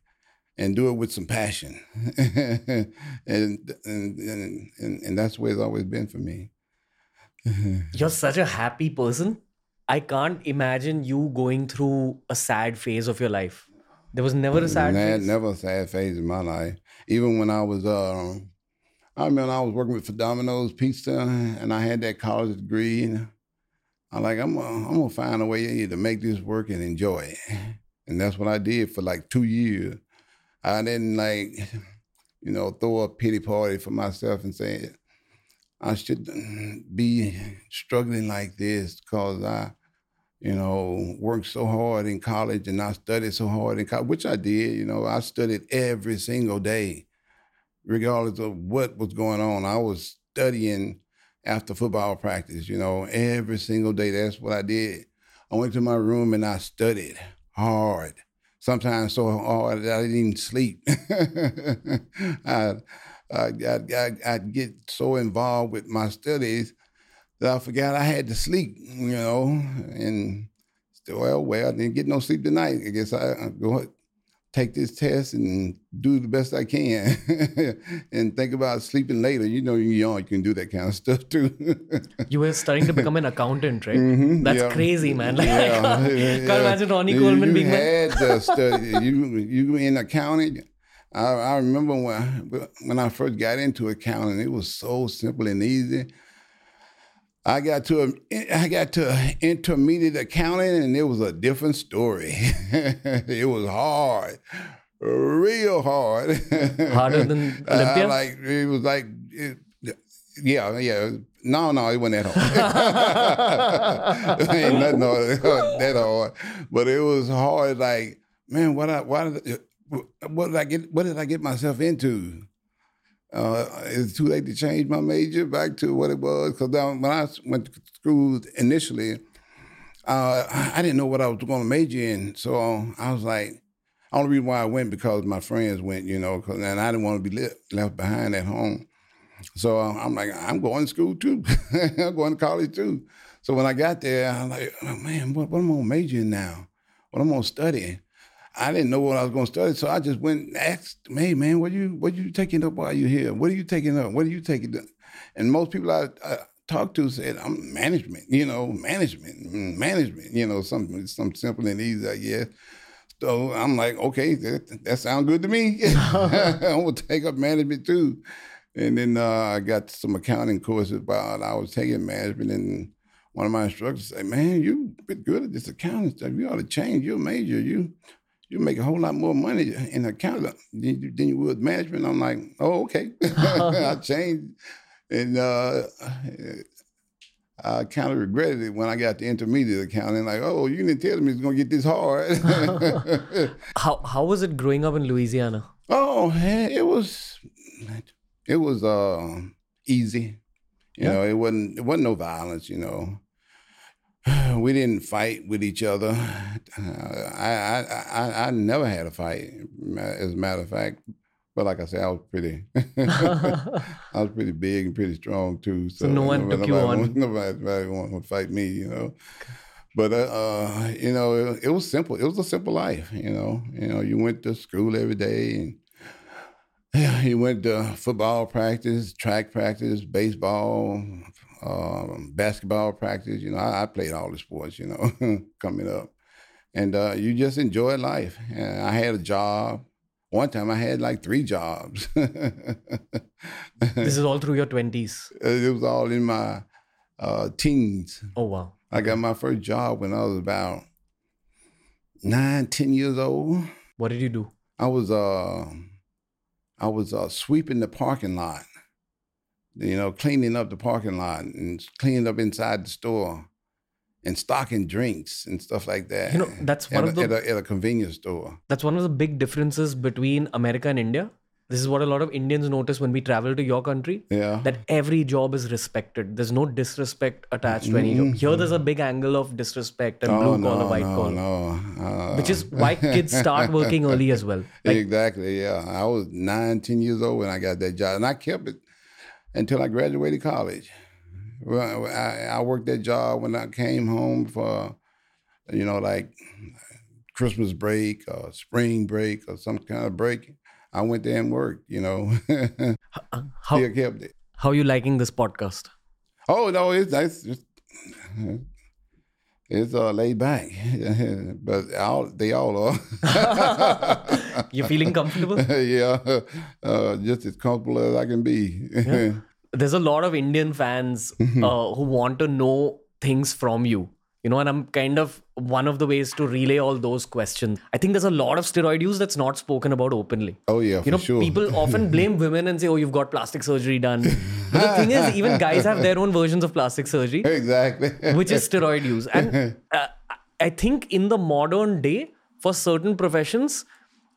[SPEAKER 2] and do it with some passion. and, and, and, and, and that's where it's always been for me.
[SPEAKER 1] You're such a happy person. I can't imagine you going through a sad phase of your life. There was never a sad phase.
[SPEAKER 2] Never a sad phase in my life. Even when I was um, I remember I was working with Domino's Pizza, and I had that college degree. And I'm like, I'm gonna, I'm gonna find a way to make this work and enjoy it. And that's what I did for like two years. I didn't like, you know, throw a pity party for myself and say I should be struggling like this because I, you know, worked so hard in college and I studied so hard in college, which I did. You know, I studied every single day regardless of what was going on. I was studying after football practice, you know, every single day. That's what I did. I went to my room and I studied hard, sometimes so hard that I didn't even sleep. I, I, I, I'd get so involved with my studies that I forgot I had to sleep, you know, and well, well, I didn't get no sleep tonight. I guess I, go take this test and do the best I can and think about sleeping later. You know, you're young, you can do that kind of stuff too.
[SPEAKER 1] you were studying to become an accountant, right? Mm-hmm, That's yeah. crazy, man. Like, yeah, can't yeah. imagine Ronnie you, Coleman
[SPEAKER 2] you
[SPEAKER 1] being
[SPEAKER 2] had to study. you, you in accounting. I, I remember when when I first got into accounting, it was so simple and easy. I got to I got to intermediate accounting, and it was a different story. it was hard, real hard.
[SPEAKER 1] Harder than Olympia.
[SPEAKER 2] Uh, like it was like, it, yeah, yeah. No, no, it wasn't that hard. Ain't nothing hard, that hard, but it was hard. Like, man, what I, why did, what did I get? What did I get myself into? Uh, it's too late to change my major back to what it was because when I went to school initially, uh, I didn't know what I was going to major in. So I was like, only reason why I went because my friends went, you know, cause, and I didn't want to be left behind at home. So uh, I'm like, I'm going to school too. I'm going to college too. So when I got there, I'm like, oh, man, what, what am I going to major in now? What am I going to study? I didn't know what I was going to study, so I just went and asked, "Hey, man, what you what you taking up while you here? What are you taking up? What are you taking?" Up? And most people I, I talked to said, "I'm management, you know, management, mm, management, you know, something some simple and easy, I guess." So I'm like, okay, that, that sounds good to me. I'm gonna take up management too. And then uh, I got some accounting courses, but I was taking management and one of my instructors say, "Man, you been good at this accounting stuff. You ought to change your major. You you make a whole lot more money in accounting than you, than you would management." I'm like, "Oh, okay." I changed, and uh, I kind of regretted it when I got the intermediate accounting. Like, oh, you didn't tell me it's gonna get this hard.
[SPEAKER 1] How how was it growing up in Louisiana?
[SPEAKER 2] oh, it was it was uh, easy. You
[SPEAKER 1] Yeah.
[SPEAKER 2] know, it wasn't it wasn't no violence. You know, we didn't fight with each other. Uh, I, I I I never had a fight, as a matter of fact. But like I said, I was pretty, I was pretty big and pretty strong too. So,
[SPEAKER 1] no one
[SPEAKER 2] nobody,
[SPEAKER 1] took you on.
[SPEAKER 2] Nobody, nobody wanted to fight me, you know. But uh, uh, you know, it, it was simple. It was a simple life. You know, you know, you went to school every day, and yeah, you went to football practice, track practice, baseball, um, basketball practice. You know, I, I played all the sports. You know, coming up, and uh, you just enjoy life. And I had a job. One time, I had like three jobs.
[SPEAKER 1] this is all through your twenties.
[SPEAKER 2] it was all in my uh, teens.
[SPEAKER 1] Oh wow.
[SPEAKER 2] I got my first job when I was about nine, ten years old.
[SPEAKER 1] What did you do?
[SPEAKER 2] I was uh, I was uh, sweeping the parking lot, you know, cleaning up the parking lot and cleaning up inside the store, and stocking drinks and stuff like that.
[SPEAKER 1] You know, that's one
[SPEAKER 2] at,
[SPEAKER 1] of the
[SPEAKER 2] at, a, at a convenience store.
[SPEAKER 1] that's one of the big differences between America and India. This is what a lot of Indians notice when we travel to your country.
[SPEAKER 2] Yeah,
[SPEAKER 1] That every job is respected. There's no disrespect attached to any job. Here, there's a big angle of disrespect and blue
[SPEAKER 2] oh
[SPEAKER 1] collar,
[SPEAKER 2] no,
[SPEAKER 1] white
[SPEAKER 2] no,
[SPEAKER 1] collar,
[SPEAKER 2] no. Uh,
[SPEAKER 1] which is why kids start working early as well. Like,
[SPEAKER 2] exactly. Yeah, I was nine, ten years old when I got that job, and I kept it until I graduated college. Well, I, I worked that job when I came home for, you know, like Christmas break or spring break or some kind of break. I went there and worked. You know, uh,
[SPEAKER 1] how
[SPEAKER 2] still kept it.
[SPEAKER 1] how are you liking this podcast?
[SPEAKER 2] Oh no, it's it's just, it's uh, laid back, but all they all are.
[SPEAKER 1] You feeling comfortable?
[SPEAKER 2] yeah, uh, just as comfortable as I can be.
[SPEAKER 1] There's a lot of Indian fans uh, who want to know things from you. You know, and I'm kind of one of the ways to relay all those questions. I think there's a lot of steroid use that's not spoken about openly.
[SPEAKER 2] oh yeah,
[SPEAKER 1] You know,
[SPEAKER 2] sure.
[SPEAKER 1] people often blame women and say, "Oh, you've got plastic surgery done." But the thing is, even guys have their own versions of plastic surgery,
[SPEAKER 2] exactly.
[SPEAKER 1] which is steroid use. And uh, I think in the modern day, for certain professions,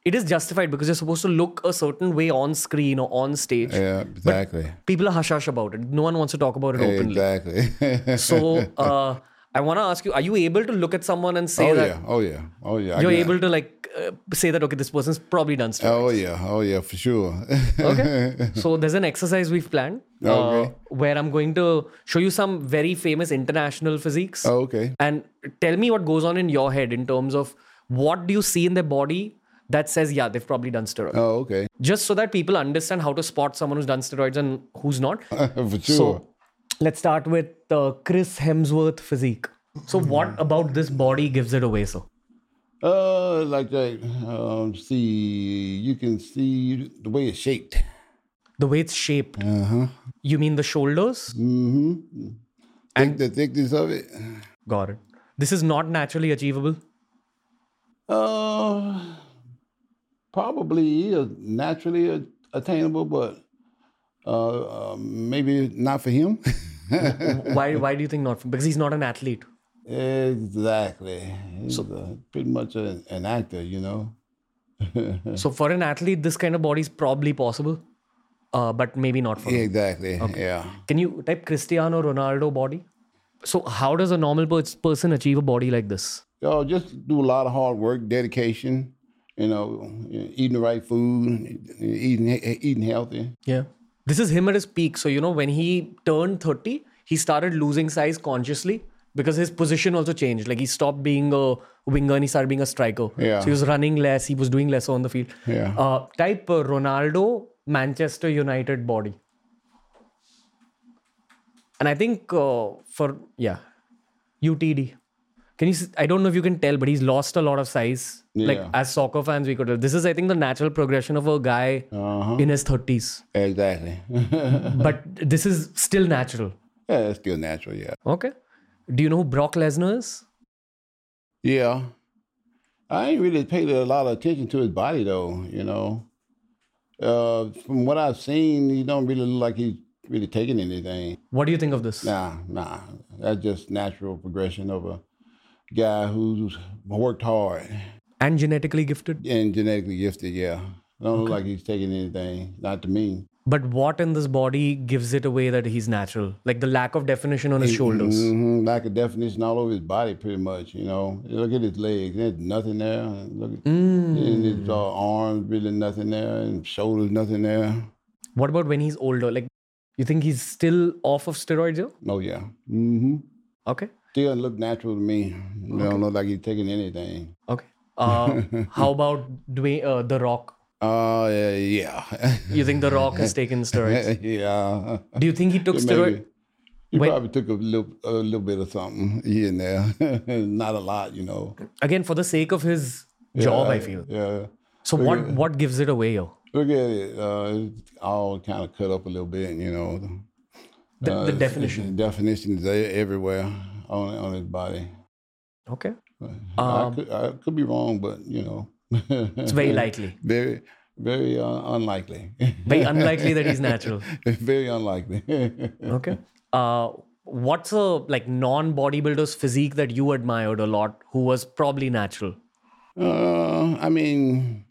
[SPEAKER 1] it is justified because you're supposed to look a certain way on screen or on stage.
[SPEAKER 2] yeah, exactly.
[SPEAKER 1] People are hush hush about it. No one wants to talk about it openly.
[SPEAKER 2] Exactly.
[SPEAKER 1] So uh, I want to ask you: Are you able to look at someone and say
[SPEAKER 2] oh
[SPEAKER 1] that
[SPEAKER 2] yeah, oh yeah, oh yeah.
[SPEAKER 1] You're able to like uh, say that okay, this person's probably done steroids?
[SPEAKER 2] Oh yeah, oh yeah, for sure.
[SPEAKER 1] Okay. so there's an exercise we've planned uh,
[SPEAKER 2] Okay.
[SPEAKER 1] where I'm going to show you some very famous international physiques
[SPEAKER 2] oh, okay.
[SPEAKER 1] and tell me what goes on in your head in terms of what do you see in their body that says, yeah, they've probably done steroids.
[SPEAKER 2] Oh okay.
[SPEAKER 1] Just so that people understand how to spot someone who's done steroids and who's not.
[SPEAKER 2] for sure.
[SPEAKER 1] So let's start with the Chris Hemsworth physique. So what about this body gives it away, so?
[SPEAKER 2] uh, like that. Um, see, you can see the way it's shaped.
[SPEAKER 1] The way it's shaped.
[SPEAKER 2] Uh huh.
[SPEAKER 1] You mean the shoulders?
[SPEAKER 2] Mm-hmm. And the thickness of it.
[SPEAKER 1] Got it. This is not naturally achievable.
[SPEAKER 2] Uh, probably is naturally attainable, but uh, uh, maybe not for him.
[SPEAKER 1] why why do you think not? Because he's not an athlete.
[SPEAKER 2] exactly. He's uh, pretty much a, an actor, you know.
[SPEAKER 1] So for an athlete, this kind of body is probably possible, uh, but maybe not for. him.
[SPEAKER 2] exactly. Yeah.
[SPEAKER 1] Can you type Cristiano Ronaldo body? So how does a normal person achieve a body like this?
[SPEAKER 2] Yo, just do a lot of hard work, dedication. You know, eating the right food, eating eating healthy.
[SPEAKER 1] Yeah. This is him at his peak. So you know when he turned thirty, he started losing size consciously because his position also changed. Like he stopped being a winger and he started being a striker.
[SPEAKER 2] Yeah.
[SPEAKER 1] So he was running less. He was doing less on the field.
[SPEAKER 2] Yeah.
[SPEAKER 1] Uh, type uh, Ronaldo Manchester United body. And I think uh, for yeah, UTD. Can you? i don't know if you can tell, but he's lost a lot of size. Like as soccer fans, we could tell. This is, I think, the natural progression of a guy
[SPEAKER 2] Uh-huh.
[SPEAKER 1] in his thirties.
[SPEAKER 2] Exactly.
[SPEAKER 1] But this is still natural.
[SPEAKER 2] yeah, it's still natural. Yeah.
[SPEAKER 1] Okay. Do you know who Brock Lesnar is?
[SPEAKER 2] Yeah. I ain't really paid a lot of attention to his body though, you know. Uh, from what I've seen, he don't really look like he's really taking anything.
[SPEAKER 1] What do you think of this?
[SPEAKER 2] Nah, nah. That's just natural progression of a guy who's worked hard
[SPEAKER 1] And genetically gifted.
[SPEAKER 2] and genetically gifted, yeah. Don't look like he's taking anything, not to me.
[SPEAKER 1] But what in this body gives it away that he's natural? Like the lack of definition on his shoulders.
[SPEAKER 2] hmm Lack of definition all over his body, pretty much. You know, look at his legs. There's nothing there. Look at and his uh, arms, really nothing there, and shoulders, nothing there.
[SPEAKER 1] What about when he's older? Like, you think he's still off of steroids?
[SPEAKER 2] Oh yeah. Mm-hmm.
[SPEAKER 1] Okay.
[SPEAKER 2] Still look natural to me. It Don't look like he's taking anything.
[SPEAKER 1] Okay. Uh, how about Dwayne, uh, The Rock?
[SPEAKER 2] Uh, yeah.
[SPEAKER 1] You think The Rock has taken steroids?
[SPEAKER 2] yeah.
[SPEAKER 1] Do you think he took
[SPEAKER 2] Maybe.
[SPEAKER 1] steroids?
[SPEAKER 2] He
[SPEAKER 1] When-
[SPEAKER 2] probably took a little, a little bit of something here and there. Not a lot, you know.
[SPEAKER 1] Again, for the sake of his job, I feel.
[SPEAKER 2] Yeah.
[SPEAKER 1] So what what gives it away, yo?
[SPEAKER 2] Look at it. Uh, it's all kind of cut up a little bit, you know.
[SPEAKER 1] The,
[SPEAKER 2] Uh,
[SPEAKER 1] the definition.
[SPEAKER 2] The definition is everywhere on on his body.
[SPEAKER 1] Okay.
[SPEAKER 2] I,
[SPEAKER 1] Um,
[SPEAKER 2] could, I could be wrong, but you know,
[SPEAKER 1] It's very likely.
[SPEAKER 2] very, very uh, unlikely.
[SPEAKER 1] Very unlikely that he's natural.
[SPEAKER 2] very unlikely.
[SPEAKER 1] Okay. Uh, what's a like non-bodybuilder's physique that you admired a lot who was probably natural?
[SPEAKER 2] uh, I mean,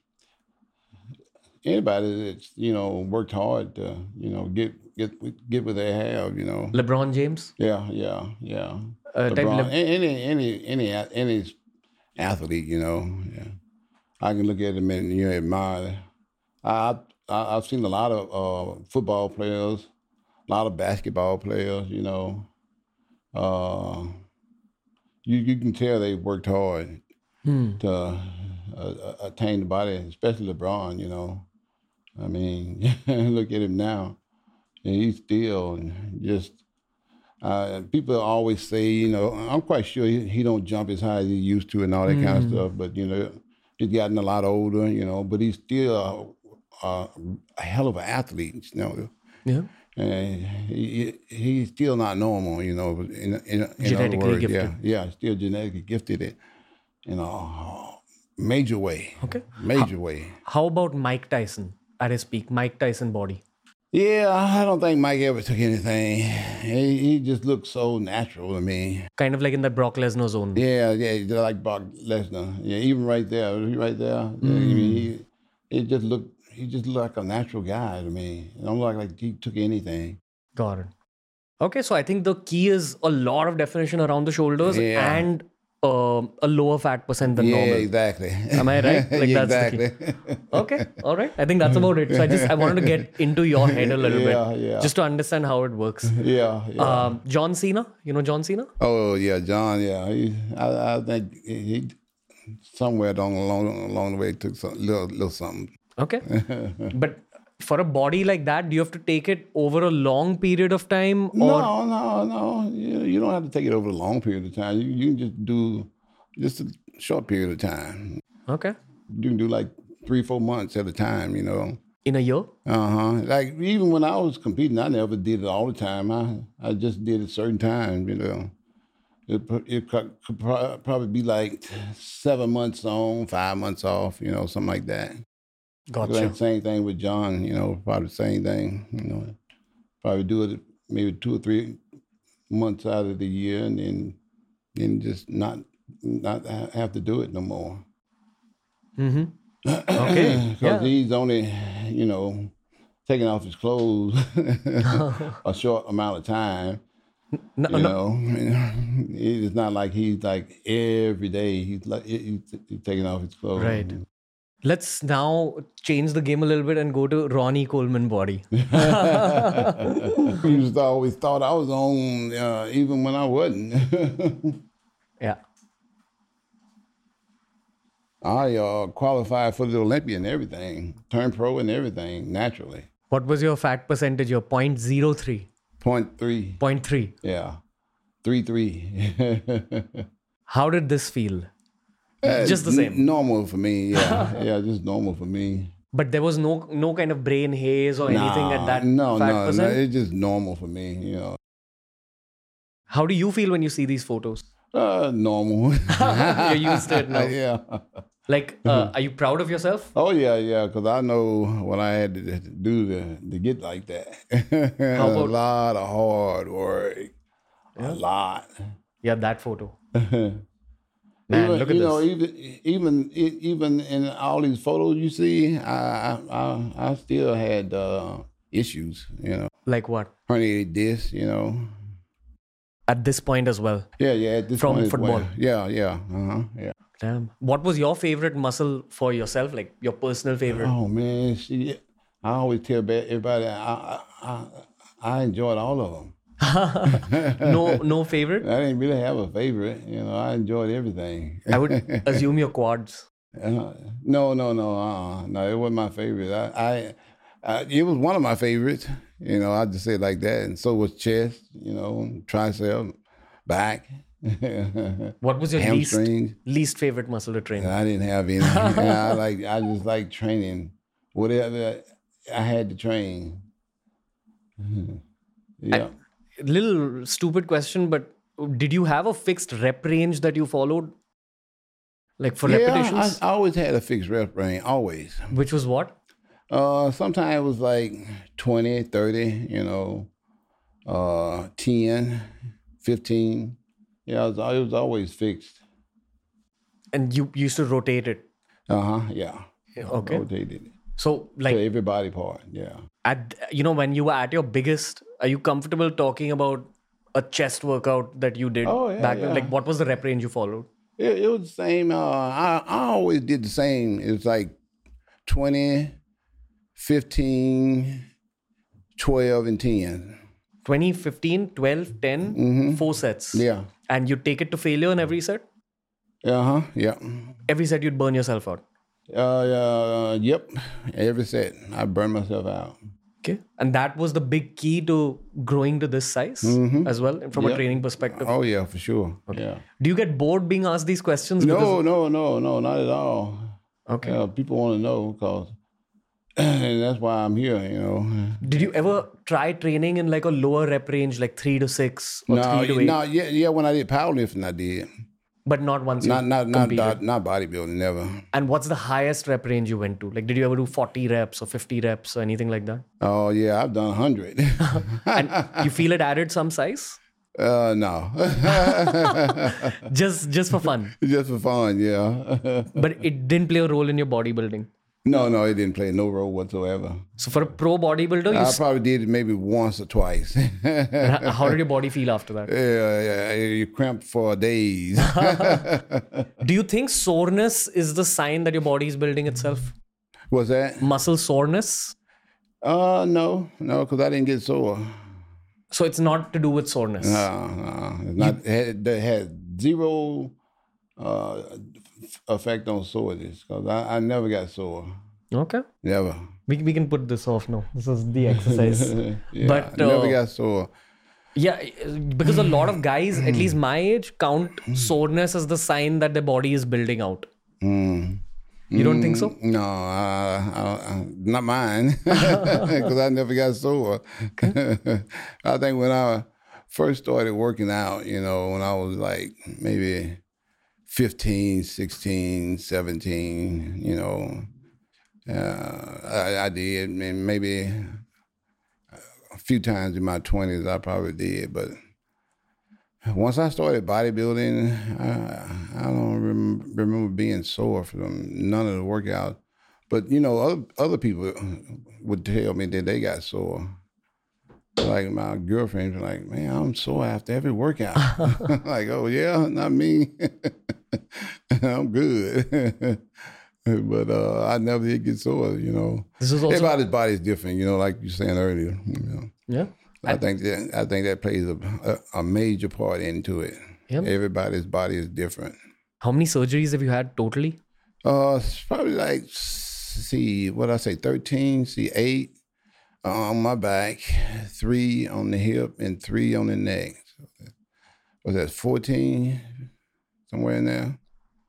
[SPEAKER 2] anybody that's you know worked hard to you know get get get what they have, you know.
[SPEAKER 1] LeBron James?
[SPEAKER 2] Yeah, yeah, yeah.
[SPEAKER 1] Uh,
[SPEAKER 2] LeBron,
[SPEAKER 1] Le-
[SPEAKER 2] any any any any athlete, you know, yeah. I can look at him and you know, admire. I, I I've seen a lot of uh, football players, a lot of basketball players. You know, uh, you you can tell they worked hard
[SPEAKER 1] Hmm.
[SPEAKER 2] to uh, attain the body, especially LeBron. You know, I mean, look at him now, and he's still just. Uh, people always say, you know, I'm quite sure he, he don't jump as high as he used to and all that kind of stuff. But you know, he's gotten a lot older, you know. But he's still a, a, a hell of an athlete, you know.
[SPEAKER 1] Yeah.
[SPEAKER 2] And he, he- he's still not normal, you know. In, in, in other words,
[SPEAKER 1] gifted.
[SPEAKER 2] Yeah, yeah, still genetically gifted it in a major way.
[SPEAKER 1] Okay.
[SPEAKER 2] Major way.
[SPEAKER 1] How about Mike Tyson at his peak? Mike Tyson body.
[SPEAKER 2] Yeah, I don't think Mike ever took anything. He, he just looked so natural to me.
[SPEAKER 1] Kind of like in that Brock Lesnar zone.
[SPEAKER 2] Yeah, yeah, like Brock Lesnar. Yeah, even right there, right there. Yeah, I mean, hmm. he, it just looked, he just looked like a natural guy to me. It don't look like he took anything.
[SPEAKER 1] Got it. Okay, so I think the key is a lot of definition around the shoulders
[SPEAKER 2] Yeah.
[SPEAKER 1] and um a lower fat percent than
[SPEAKER 2] yeah,
[SPEAKER 1] normal.
[SPEAKER 2] exactly.
[SPEAKER 1] Am I right? Like,
[SPEAKER 2] Yeah,
[SPEAKER 1] that's
[SPEAKER 2] exactly.
[SPEAKER 1] Okay, all right. I think that's about it. So I just I wanted to get into your head a little
[SPEAKER 2] Yeah,
[SPEAKER 1] bit,
[SPEAKER 2] yeah.
[SPEAKER 1] just to understand how it works.
[SPEAKER 2] yeah, yeah.
[SPEAKER 1] Um, John Cena, you know John Cena?
[SPEAKER 2] oh yeah, John. Yeah, he, I, I think he, he somewhere along along along the way took some little little something.
[SPEAKER 1] Okay, but for a body like that, do you have to take it over a long period of time, or
[SPEAKER 2] No, no, no. You, you don't have to take it over a long period of time. You, you can just do just a short period of time.
[SPEAKER 1] okay,
[SPEAKER 2] You can do like three, four months at a time, you know.
[SPEAKER 1] in a year?
[SPEAKER 2] Uh huh. Like even when I was competing, I never did it all the time. I I just did it certain times, you know. It it could could probably be like seven months on, five months off, you know, something like that.
[SPEAKER 1] Gotcha.
[SPEAKER 2] Like same thing with John, you know, probably the same thing, you know. Probably do it maybe two or three months out of the year, and then then just not not have to do it no more.
[SPEAKER 1] Mm-hmm. Okay.
[SPEAKER 2] Because
[SPEAKER 1] yeah.
[SPEAKER 2] he's only, you know, taking off his clothes a short amount of time.
[SPEAKER 1] No,
[SPEAKER 2] You
[SPEAKER 1] no,
[SPEAKER 2] know, it's not like he's like every day he's like he's, he's taking off his clothes.
[SPEAKER 1] Right. Let's now change the game a little bit and go to Ronnie Coleman body.
[SPEAKER 2] Just always thought I was on, uh, even when I wasn't.
[SPEAKER 1] yeah.
[SPEAKER 2] I uh, qualified for the Olympia and everything, turned pro and everything naturally.
[SPEAKER 1] What was your fat percentage? Your 0.03,
[SPEAKER 2] Point three,
[SPEAKER 1] 0.3.
[SPEAKER 2] yeah, three three.
[SPEAKER 1] How did this feel?
[SPEAKER 2] Uh,
[SPEAKER 1] Just the
[SPEAKER 2] n-
[SPEAKER 1] same.
[SPEAKER 2] normal for me. Yeah, yeah, just normal for me.
[SPEAKER 1] But there was no no kind of brain haze or anything at that
[SPEAKER 2] no, no, no, it's just normal for me. You know,
[SPEAKER 1] How do you feel when you see these photos?
[SPEAKER 2] Uh, normal.
[SPEAKER 1] You're used to it now.
[SPEAKER 2] yeah.
[SPEAKER 1] Like, uh, are you proud of yourself?
[SPEAKER 2] Oh yeah, yeah. Because I know what I had to do to, to get like that. a
[SPEAKER 1] about- a
[SPEAKER 2] lot of hard work. A lot.
[SPEAKER 1] Yeah, that photo.
[SPEAKER 2] Man, even,
[SPEAKER 1] look at
[SPEAKER 2] you
[SPEAKER 1] this.
[SPEAKER 2] know, even even even in all these photos you see, I I I, still had uh, issues. You know,
[SPEAKER 1] Like what?
[SPEAKER 2] herniated disc. You know,
[SPEAKER 1] At this point as well.
[SPEAKER 2] yeah, yeah. At this
[SPEAKER 1] From football.
[SPEAKER 2] well. Yeah, yeah, uh-huh, yeah.
[SPEAKER 1] Damn. What was your favorite muscle for yourself? Like your personal favorite?
[SPEAKER 2] Oh man, see, I always tell everybody I I I, I enjoyed all of them.
[SPEAKER 1] no, no favorite.
[SPEAKER 2] I didn't really have a favorite. You know, I enjoyed everything.
[SPEAKER 1] I would assume your quads.
[SPEAKER 2] Uh, no, no, no, uh, no. It wasn't my favorite. I, I, I, it was one of my favorites. You know, I just say it like that. And so was chest. You know, tricep, back,
[SPEAKER 1] What was your least least favorite muscle to train?
[SPEAKER 2] I didn't have any. I like. I just like training. Whatever I had to train. yeah.
[SPEAKER 1] Little stupid question, but did you have a fixed rep range that you followed? Like for
[SPEAKER 2] yeah,
[SPEAKER 1] repetitions?
[SPEAKER 2] I, I always had a fixed rep range. Always.
[SPEAKER 1] Which was what?
[SPEAKER 2] Uh, sometimes it was like 20, 30, you know, uh, 10, 15. Yeah, it was, it was always fixed.
[SPEAKER 1] And you used to rotate it.
[SPEAKER 2] Uh huh. Yeah.
[SPEAKER 1] Okay.
[SPEAKER 2] Rotated it.
[SPEAKER 1] So
[SPEAKER 2] To
[SPEAKER 1] like
[SPEAKER 2] every body part. Yeah.
[SPEAKER 1] at you know when you were at your biggest, are you comfortable talking about a chest workout that you did
[SPEAKER 2] Oh, yeah,
[SPEAKER 1] back then?
[SPEAKER 2] yeah.
[SPEAKER 1] Like what was the rep range you followed?
[SPEAKER 2] It, it was the same. Uh, I, I always did the same. It was like 20, 15, 12, and 10.
[SPEAKER 1] 20, 15, 12, 10, four sets.
[SPEAKER 2] Mm-hmm. Yeah.
[SPEAKER 1] And you take it to failure in every set?
[SPEAKER 2] Uh huh. Yeah.
[SPEAKER 1] Every set you'd burn yourself out.
[SPEAKER 2] Uh, uh, yep. Every set. I burn myself out.
[SPEAKER 1] Okay. And that was the big key to growing to this size as well from a
[SPEAKER 2] Mm-hmm.
[SPEAKER 1] Training perspective.
[SPEAKER 2] Oh, yeah, for sure. Yeah.
[SPEAKER 1] Do you get bored being asked these questions?
[SPEAKER 2] No, no, no, no, not at all.
[SPEAKER 1] Okay.
[SPEAKER 2] People want to know because, and that's why I'm here. You know.
[SPEAKER 1] Did you ever try training in like a lower rep range, like three to six or
[SPEAKER 2] No,
[SPEAKER 1] three to eight?
[SPEAKER 2] no, yeah, yeah. When I did powerlifting, I did.
[SPEAKER 1] But not once
[SPEAKER 2] Not, not, not, not, not bodybuilding. Never.
[SPEAKER 1] And what's the highest rep range you went to? Like, did you ever do 40 reps or 50 reps or anything like that?
[SPEAKER 2] Oh yeah, I've done hundred.
[SPEAKER 1] And you feel it added some size?
[SPEAKER 2] uh, no,
[SPEAKER 1] Just just for fun.
[SPEAKER 2] just for fun. Yeah.
[SPEAKER 1] But it didn't play a role in your bodybuilding.
[SPEAKER 2] No, no, it didn't play no role whatsoever.
[SPEAKER 1] So for a pro bodybuilder, you
[SPEAKER 2] I probably did it maybe once or twice.
[SPEAKER 1] how did your body feel after that?
[SPEAKER 2] yeah, yeah, you cramped for days.
[SPEAKER 1] Do you think soreness is the sign that your body is building itself?
[SPEAKER 2] What's that?
[SPEAKER 1] Muscle soreness?
[SPEAKER 2] Uh, no, no, because I didn't get sore.
[SPEAKER 1] So it's not to do with soreness.
[SPEAKER 2] No, no, it's not. It had, that had zero uh, effect on soreness because I, I never got sore.
[SPEAKER 1] Okay.
[SPEAKER 2] Never.
[SPEAKER 1] We, we can put this off now. This is the exercise.
[SPEAKER 2] yeah,
[SPEAKER 1] But,
[SPEAKER 2] never
[SPEAKER 1] uh,
[SPEAKER 2] got sore.
[SPEAKER 1] yeah, because a lot of guys, at least my age, count
[SPEAKER 2] Hmm.
[SPEAKER 1] soreness as the sign that their body is building out.
[SPEAKER 2] Mm.
[SPEAKER 1] You don't think so?
[SPEAKER 2] No, uh, uh, not mine, because I never got sore. I think when I first started working out, you know, when I was like maybe 15, 16, 17, you know, uh, I, I did. And maybe a few times in my 20s, I probably did. But once I started bodybuilding, I, I don't rem- remember being sore from none of the workouts. But you know, other other people would tell me that they got sore. Like my girlfriend was like, "Man, I'm sore after every workout." like, "Oh yeah, not me. I'm good." but uh, I never did get sore. You know,
[SPEAKER 1] This is also
[SPEAKER 2] everybody's body is different. You know, like you saying earlier. You know.
[SPEAKER 1] yeah.
[SPEAKER 2] I think that I think that plays a, a, a major part into it.
[SPEAKER 1] Yep.
[SPEAKER 2] Everybody's body is different.
[SPEAKER 1] How many surgeries have you had totally?
[SPEAKER 2] Uh, probably like see what I say, thirteen, see eight on my back, three on the hip, and three on the neck. Was that fourteen? Somewhere in there.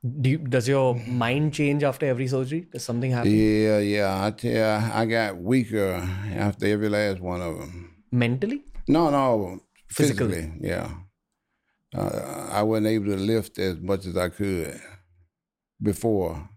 [SPEAKER 1] Do you, does your mind change after every surgery? Does something happen
[SPEAKER 2] Yeah, yeah. I tell you, I got weaker after every last one of them.
[SPEAKER 1] mentally?
[SPEAKER 2] No, no,
[SPEAKER 1] Physically.
[SPEAKER 2] physically. Yeah. uh, I wasn't able to lift as much as I could before.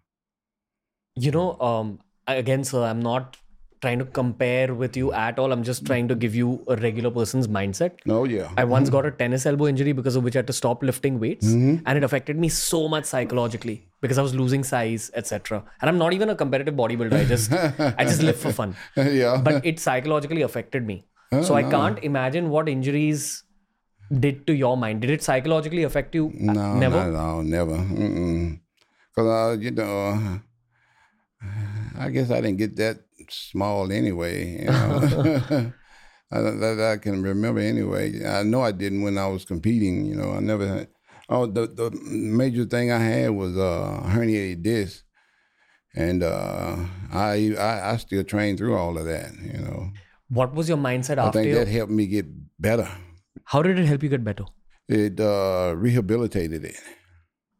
[SPEAKER 1] You know, um, again, sir, I'm not trying to compare with you at all. I'm just trying to give you a regular person's mindset.
[SPEAKER 2] No, yeah.
[SPEAKER 1] I once got a tennis elbow injury because of which I had to stop lifting weights,
[SPEAKER 2] Mm-hmm.
[SPEAKER 1] and it affected me so much psychologically because I was losing size, etc. And I'm not even a competitive bodybuilder. I just I just live for fun.
[SPEAKER 2] yeah.
[SPEAKER 1] But it psychologically affected me. So I can't imagine what injuries did to your mind. Did it psychologically affect you? Uh,
[SPEAKER 2] no,
[SPEAKER 1] never.
[SPEAKER 2] not at all. Never. Because, uh, you know, I guess I didn't get that small anyway. You know? I, that I can remember anyway. I know I didn't when I was competing. You know, I never had. Oh, the the major thing I had was uh, herniated disc, and uh, I, I I still trained through all of that. You know,
[SPEAKER 1] What was your mindset
[SPEAKER 2] I
[SPEAKER 1] after?
[SPEAKER 2] think that helped me get better.
[SPEAKER 1] How did it help you get better?
[SPEAKER 2] It uh, rehabilitated it.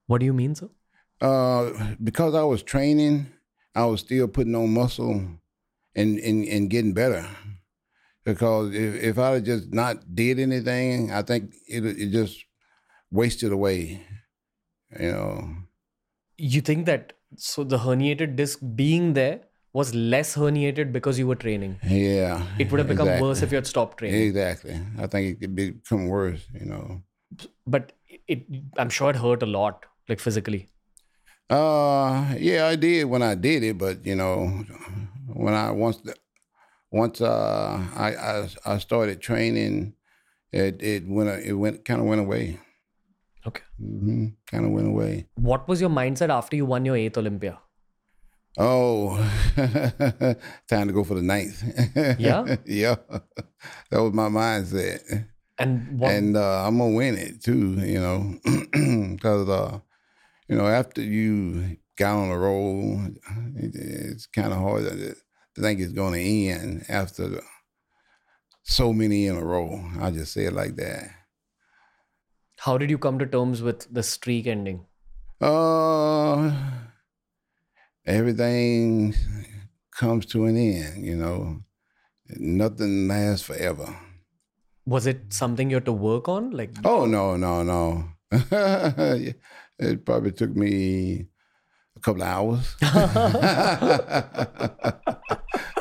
[SPEAKER 1] What do you mean, sir?
[SPEAKER 2] Uh, because I was training, I was still putting on muscle and and, and getting better. Because if, if I had just not did anything, I think it it just wasted away. You know.
[SPEAKER 1] You think that so the herniated disc being there was less herniated because you were training.
[SPEAKER 2] Yeah.
[SPEAKER 1] It would have become
[SPEAKER 2] exactly.
[SPEAKER 1] worse if you had stopped training.
[SPEAKER 2] Exactly. I think it could become worse. You know.
[SPEAKER 1] But it, I'm sure it hurt a lot, like physically.
[SPEAKER 2] Uh, yeah, I did when I did it, but you know, when I once once uh I, I I started training, it it went it went kind of went away.
[SPEAKER 1] Okay.
[SPEAKER 2] hmm Kind of went away.
[SPEAKER 1] What was your mindset after you won your eighth Olympia?
[SPEAKER 2] Oh, time to go for the ninth.
[SPEAKER 1] Yeah?
[SPEAKER 2] yeah. That was my mindset,
[SPEAKER 1] And what?
[SPEAKER 2] and uh, I'm gonna win it too. You know, because uh, you know after you got on a roll, it, it's kind of hard to, to think it's gonna end after the, so many in a row. I just say it like that.
[SPEAKER 1] how did you come to terms with the streak ending?
[SPEAKER 2] Uh, everything comes to an end, you know. Nothing lasts forever.
[SPEAKER 1] Was it something you had to work on? Like,
[SPEAKER 2] Oh no, no, no. it probably took me couple of hours.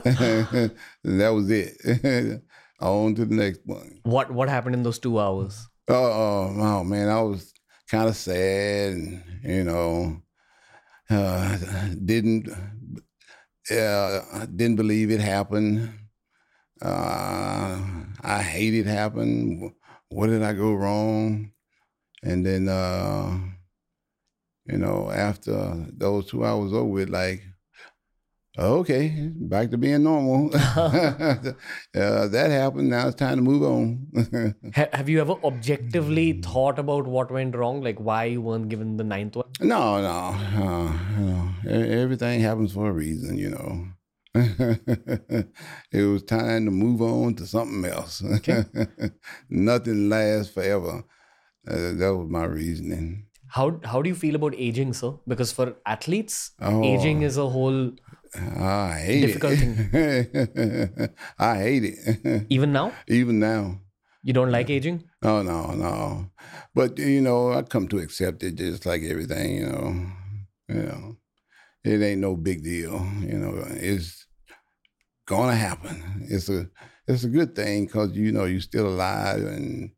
[SPEAKER 2] that was it. On to the next one.
[SPEAKER 1] what what happened in those two hours?
[SPEAKER 2] Oh, oh, oh man, I was kind of sad, and, you know, uh, didn't, uh, didn't believe it happened. Uh, I hate it happened. What did I go wrong? And then, uh, you know, after those two hours over with, like, okay, back to being normal. uh, that happened. Now it's time to move on.
[SPEAKER 1] Have you ever objectively thought about what went wrong? Like why you weren't given the ninth one?
[SPEAKER 2] No, no, uh, no. Everything happens for a reason, you know. it was time to move on to something else. Nothing lasts forever. Uh, that was my reasoning.
[SPEAKER 1] How how do you feel about aging, sir? Because for athletes,
[SPEAKER 2] Oh.
[SPEAKER 1] aging is a whole.
[SPEAKER 2] Ah, I hate
[SPEAKER 1] Difficult
[SPEAKER 2] it. I hate it.
[SPEAKER 1] Even now,
[SPEAKER 2] Even now.
[SPEAKER 1] you don't like aging.
[SPEAKER 2] No, no, no. But you know, I come to accept it just like everything. You know, you know, it ain't no big deal. You know, it's gonna happen. It's a it's a good thing because you know you're still alive and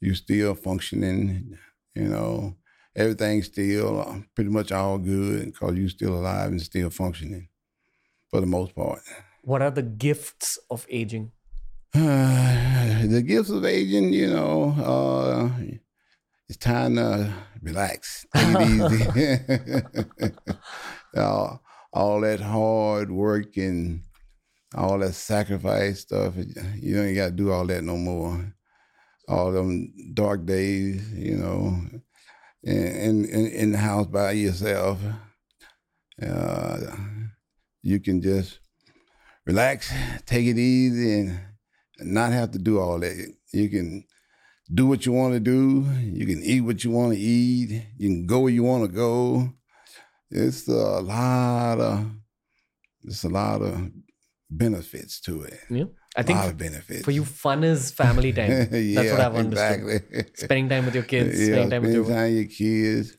[SPEAKER 2] you're still functioning. You know, everything's still uh, pretty much all good because you're still alive and still functioning for the most part.
[SPEAKER 1] What are the gifts of aging?
[SPEAKER 2] the gifts of aging, you know, uh, it's time to relax, take it easy. all, all that hard work and all that sacrifice stuff, you don't got to do all that no more. All them dark days, you know, in in, in the house by yourself, uh, you can just relax, take it easy, and not have to do all that. You can do what you want to do. You can eat what you want to eat. You can go where you want to go. It's a lot of, it's a lot of benefits to it.
[SPEAKER 1] Yeah. I think
[SPEAKER 2] of benefits.
[SPEAKER 1] for you, fun is family time. That's
[SPEAKER 2] yeah,
[SPEAKER 1] what I've understood.
[SPEAKER 2] exactly.
[SPEAKER 1] Spending time with your kids,
[SPEAKER 2] yeah,
[SPEAKER 1] spending time with your
[SPEAKER 2] time your kids,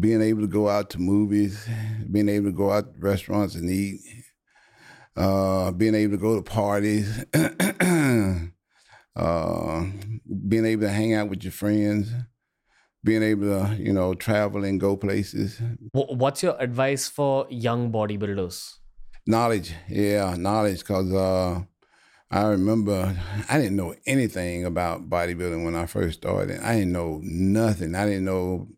[SPEAKER 2] being able to go out to movies, being able to go out to restaurants and eat, uh, being able to go to parties, uh, being able to hang out with your friends, being able to, you know, travel and go places.
[SPEAKER 1] What's your advice for young bodybuilders?
[SPEAKER 2] Knowledge, yeah, knowledge, because uh, I remember I didn't know anything about bodybuilding when I first started. I didn't know nothing. I didn't know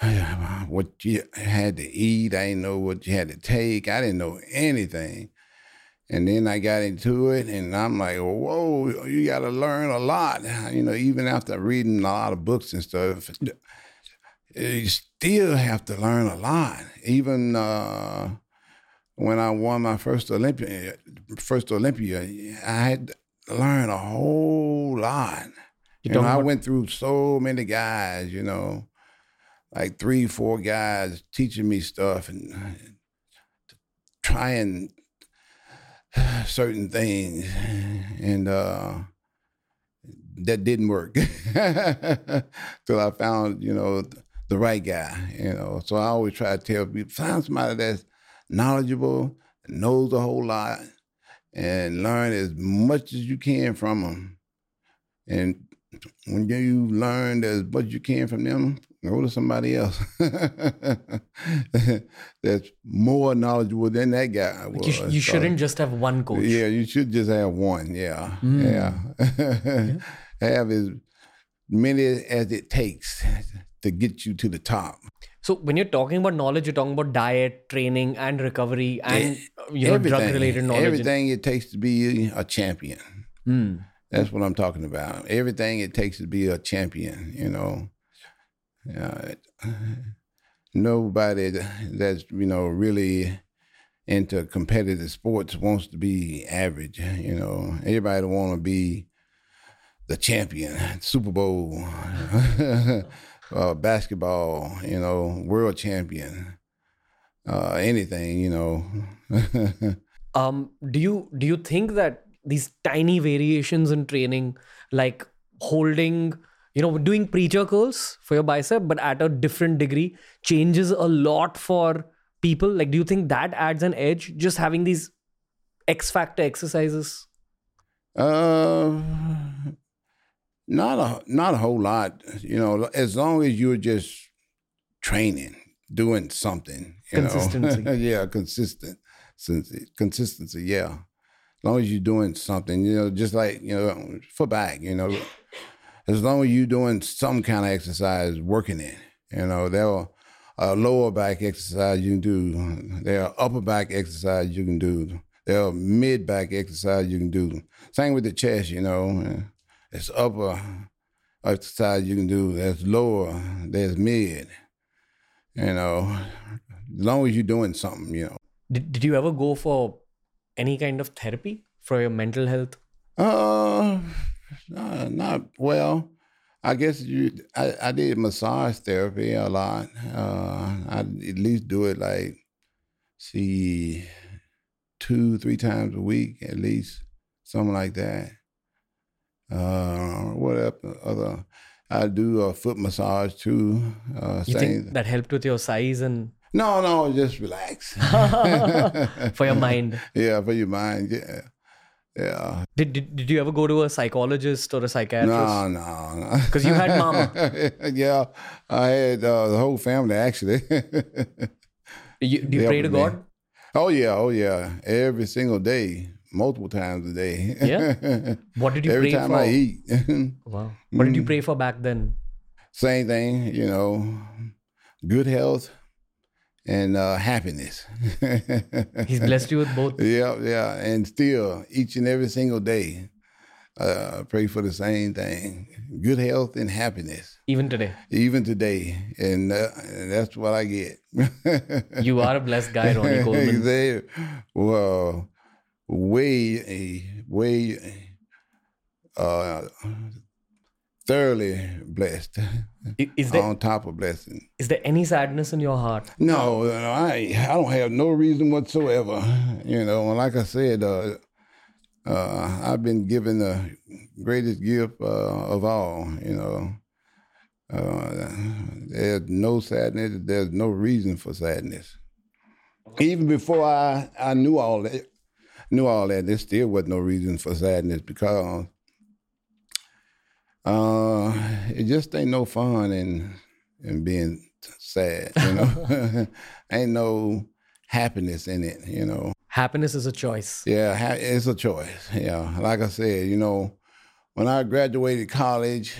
[SPEAKER 2] what you had to eat. I didn't know what you had to take. I didn't know anything. And then I got into it, and I'm like, whoa, you got to learn a lot. You know, even after reading a lot of books and stuff, you still have to learn a lot. Even uh, when I won my first Olympia, first Olympia, I had learned a whole lot.
[SPEAKER 1] You're
[SPEAKER 2] You know, I went through so many guys, you know, like three, four guys teaching me stuff and trying certain things, and uh, that didn't work till I found, you know, the right guy. You know, so I always try to tell people find somebody that's knowledgeable, knows a whole lot, and learn as much as you can from them. And when you learn as much as you can from them, go to somebody else that's more knowledgeable than that guy was.
[SPEAKER 1] You, sh- you
[SPEAKER 2] So,
[SPEAKER 1] shouldn't just have one coach.
[SPEAKER 2] Yeah, you should just have one. Yeah,
[SPEAKER 1] Mm.
[SPEAKER 2] yeah. have as many as it takes to get you to the top.
[SPEAKER 1] So when you're talking about knowledge, you're talking about diet, training, and recovery, and uh, you know drug-related knowledge.
[SPEAKER 2] Everything it takes to be a champion.
[SPEAKER 1] Hmm.
[SPEAKER 2] That's what I'm talking about. Everything it takes to be a champion, you know. Uh, nobody that's, you know, really into competitive sports wants to be average, you know. Everybody want to be the champion, Super Bowl, uh, basketball, you know, world champion, uh, anything, you know.
[SPEAKER 1] Um, do you do you think that these tiny variations in training, like holding, you know, doing preacher curls for your bicep, but at a different degree, changes a lot for people? Like, do you think that adds an edge? Just having these X factor exercises.
[SPEAKER 2] Uh, not a not a whole lot. You know, as long as you're just training, doing something. You
[SPEAKER 1] Consistency.
[SPEAKER 2] Know? yeah, consistent, consistency, consistency. Yeah, as long as you're doing something. You know, just like you know, for back. You know, as long as you're doing some kind of exercise, working it. You know, there are a lower back exercise you can do. There are upper back exercise you can do. There are mid back exercise you can do. Same with the chest, you know. It's upper exercise you can do. There's lower. There's mid. You know, as long as you're doing something, you know.
[SPEAKER 1] Did, did you ever go for any kind of therapy for your mental health?
[SPEAKER 2] Uh, uh, not well. I guess you. I, I did massage therapy a lot. Uh, I at least do it like, see, two three times a week at least, something like that. Uh, what other? I do a foot massage too. Uh,
[SPEAKER 1] You
[SPEAKER 2] same.
[SPEAKER 1] think that helped with your size and
[SPEAKER 2] no, no, just relax.
[SPEAKER 1] for your mind?
[SPEAKER 2] Yeah, for your mind. Yeah, yeah.
[SPEAKER 1] Did, did, did you ever go to a psychologist or a psychiatrist?
[SPEAKER 2] No, no, no.
[SPEAKER 1] Because you had mama.
[SPEAKER 2] yeah, I had uh, the whole family actually.
[SPEAKER 1] You, do you
[SPEAKER 2] They
[SPEAKER 1] pray to
[SPEAKER 2] me.
[SPEAKER 1] God?
[SPEAKER 2] oh yeah, oh yeah, every single day, multiple times a day.
[SPEAKER 1] Yeah? What did you
[SPEAKER 2] Every
[SPEAKER 1] pray
[SPEAKER 2] time
[SPEAKER 1] for?
[SPEAKER 2] I eat,
[SPEAKER 1] Wow. What
[SPEAKER 2] Mm.
[SPEAKER 1] did you pray for back then?
[SPEAKER 2] same thing. You know, good health and uh, happiness.
[SPEAKER 1] He's blessed you with both.
[SPEAKER 2] Yeah, yeah, and still each and every single day, uh, pray for the same thing: good health and happiness.
[SPEAKER 1] Even today.
[SPEAKER 2] even today, and, uh, and that's what I get.
[SPEAKER 1] You are a blessed guy, Ronnie Coleman.
[SPEAKER 2] well, way, way, uh, thoroughly blessed.
[SPEAKER 1] Is there
[SPEAKER 2] on top of blessing.
[SPEAKER 1] is there any sadness in your heart?
[SPEAKER 2] No, no, I I don't have no reason whatsoever. You know, and like I said, uh, uh, I've been given the greatest gift uh, of all. You know, uh, there's no sadness. There's no reason for sadness. Even before I, I knew all that, knew all that, there still was no reason for sadness because uh, it just ain't no fun in in being sad. You know, ain't no happiness in it. You know,
[SPEAKER 1] Happiness is a choice.
[SPEAKER 2] yeah, ha- it's a choice. Yeah, like I said, you know, when I graduated college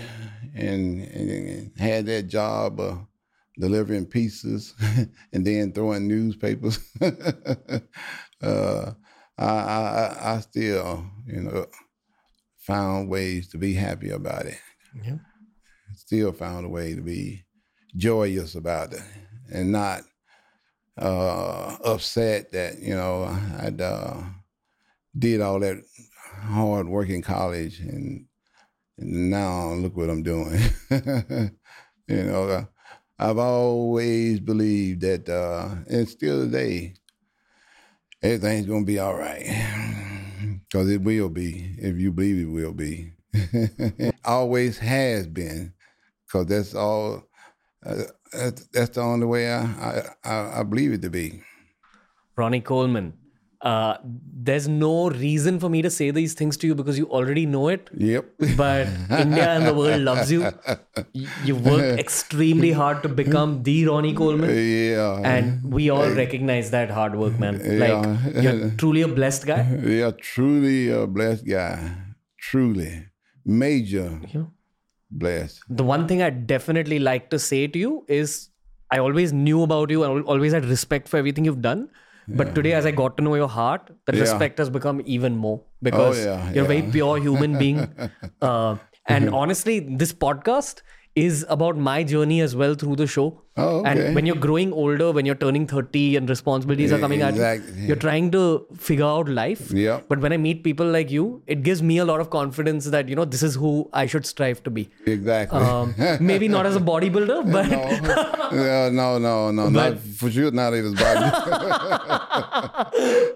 [SPEAKER 2] and, and had that job of delivering pieces and then throwing newspapers, uh, I, I I still you know found ways to be happy about it.
[SPEAKER 1] Yeah.
[SPEAKER 2] Still found a way to be joyous about it and not uh, upset that you know I'd uh, did all that hard work in college and, and now look what I'm doing. you know, uh, I've always believed that, uh, and still today, everything's gonna be all right because it will be if you believe it will be. always has been because that's all. Uh, that's, that's the only way I, I, I believe it to be.
[SPEAKER 1] Ronnie Coleman. Uh, there's no reason for me to say these things to you because you already know it.
[SPEAKER 2] Yep.
[SPEAKER 1] But India and the world loves you. Y- You worked extremely hard to become the Ronnie Coleman.
[SPEAKER 2] yeah.
[SPEAKER 1] And we all recognize that hard work, man.
[SPEAKER 2] Yeah.
[SPEAKER 1] Like, you're truly a blessed guy.
[SPEAKER 2] yeah, truly a blessed guy. Truly. Major
[SPEAKER 1] Yeah.
[SPEAKER 2] blessed.
[SPEAKER 1] The one thing I definitely like to say to you is I always knew about you. I always had respect for everything you've done. But today, as I got to know your heart, that
[SPEAKER 2] Yeah.
[SPEAKER 1] respect has become even more because
[SPEAKER 2] yeah,
[SPEAKER 1] you're a very pure human being. Uh, and honestly, this podcast is about my journey as well through the show.
[SPEAKER 2] Oh, okay.
[SPEAKER 1] And when you're growing older, when you're turning 30 and responsibilities are coming at
[SPEAKER 2] Exactly.
[SPEAKER 1] you, you're trying to figure out life.
[SPEAKER 2] Yeah.
[SPEAKER 1] But when I meet people like you, it gives me a lot of confidence that, you know, this is who I should strive to be.
[SPEAKER 2] Exactly.
[SPEAKER 1] Um, maybe not as a bodybuilder, but
[SPEAKER 2] yeah, no, no, no, not for sure. Not even bodybuilder.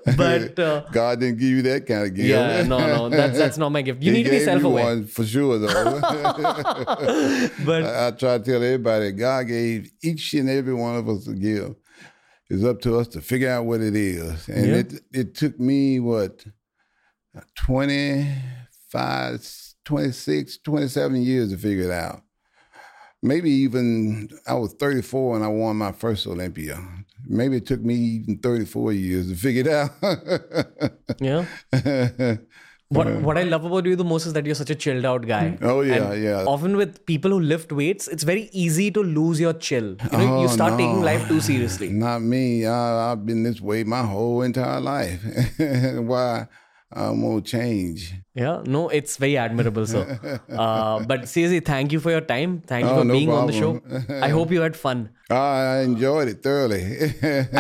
[SPEAKER 1] but uh,
[SPEAKER 2] God didn't give you that kind of gift.
[SPEAKER 1] yeah, no, no, that's that's not my gift. You
[SPEAKER 2] He
[SPEAKER 1] need to be
[SPEAKER 2] gave you
[SPEAKER 1] self-aware.
[SPEAKER 2] for sure, though.
[SPEAKER 1] But
[SPEAKER 2] I, I try to tell everybody, God gave each and every one of us to give. It's up to us to figure out what it is. And
[SPEAKER 1] Yeah.
[SPEAKER 2] it it took me what 25, 26, 27 years to figure it out. Maybe even I was 34 when I won my first Olympia. Maybe it took me even 34 years to figure it out.
[SPEAKER 1] yeah, what what I love about you the most is that you're such a chilled out guy. Mm.
[SPEAKER 2] oh yeah,
[SPEAKER 1] And
[SPEAKER 2] yeah.
[SPEAKER 1] Often with people who lift weights, it's very easy to lose your chill. You know, you
[SPEAKER 2] Oh,
[SPEAKER 1] start taking life too seriously.
[SPEAKER 2] Not me. I, I've been this way my whole entire life. Why I'm gonna change?
[SPEAKER 1] Yeah, no, it's very admirable, sir. Uh, but seriously, thank you for your time. Thank you
[SPEAKER 2] Oh,
[SPEAKER 1] for
[SPEAKER 2] no
[SPEAKER 1] being on the show. I hope you had fun.
[SPEAKER 2] I enjoyed it thoroughly.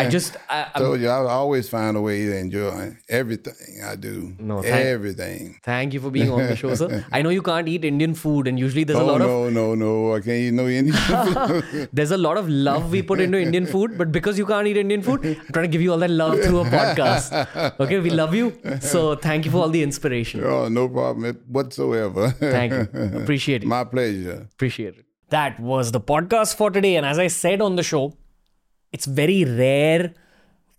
[SPEAKER 1] I just, I, I'm-
[SPEAKER 2] told you I always find a way to enjoy everything I do.
[SPEAKER 1] No, thank-
[SPEAKER 2] everything.
[SPEAKER 1] thank you for being on the show, sir. I know you can't eat Indian food, and usually there's a
[SPEAKER 2] Oh
[SPEAKER 1] lot of
[SPEAKER 2] no, no, no! I can't eat no Indian. food.
[SPEAKER 1] There's a lot of love we put into Indian food, but because you can't eat Indian food, I'm trying to give you all that love through a podcast. Okay, we love you. So thank you for all the inspiration.
[SPEAKER 2] oh, no problem whatsoever.
[SPEAKER 1] Thank you. Appreciate it.
[SPEAKER 2] My pleasure.
[SPEAKER 1] Appreciate it. That was the podcast for today. And as I said on the show, it's very rare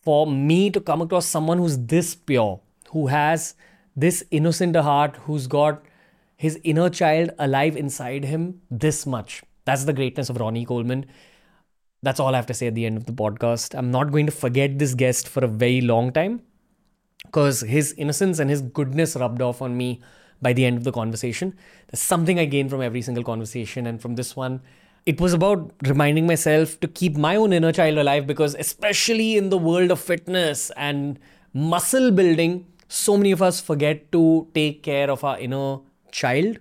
[SPEAKER 1] for me to come across someone who's this pure, who has this innocent heart, who's got his inner child alive inside him this much. That's the greatness of Ronnie Coleman. That's all I have to say at the end of the podcast. I'm not going to forget this guest for a very long time because his innocence and his goodness rubbed off on me by the end of the conversation. There's something I gained from every single conversation, and from this one, it was about reminding myself to keep my own inner child alive because, especially in the world of fitness and muscle building, so many of us forget to take care of our inner child.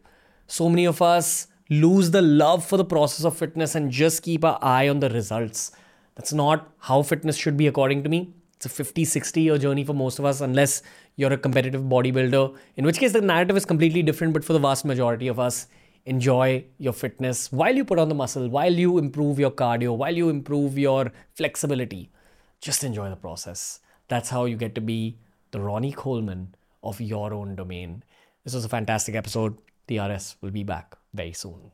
[SPEAKER 1] So many of us lose the love for the process of fitness and just keep our eye on the results. That's not how fitness should be, according to me. A 50, 60 year journey for most of us, unless you're a competitive bodybuilder, in which case the narrative is completely different. But for the vast majority of us, enjoy your fitness while you put on the muscle, while you improve your cardio, while you improve your flexibility. Just enjoy the process. That's how you get to be the Ronnie Coleman of your own domain. This was a fantastic episode. TRS will be back very soon.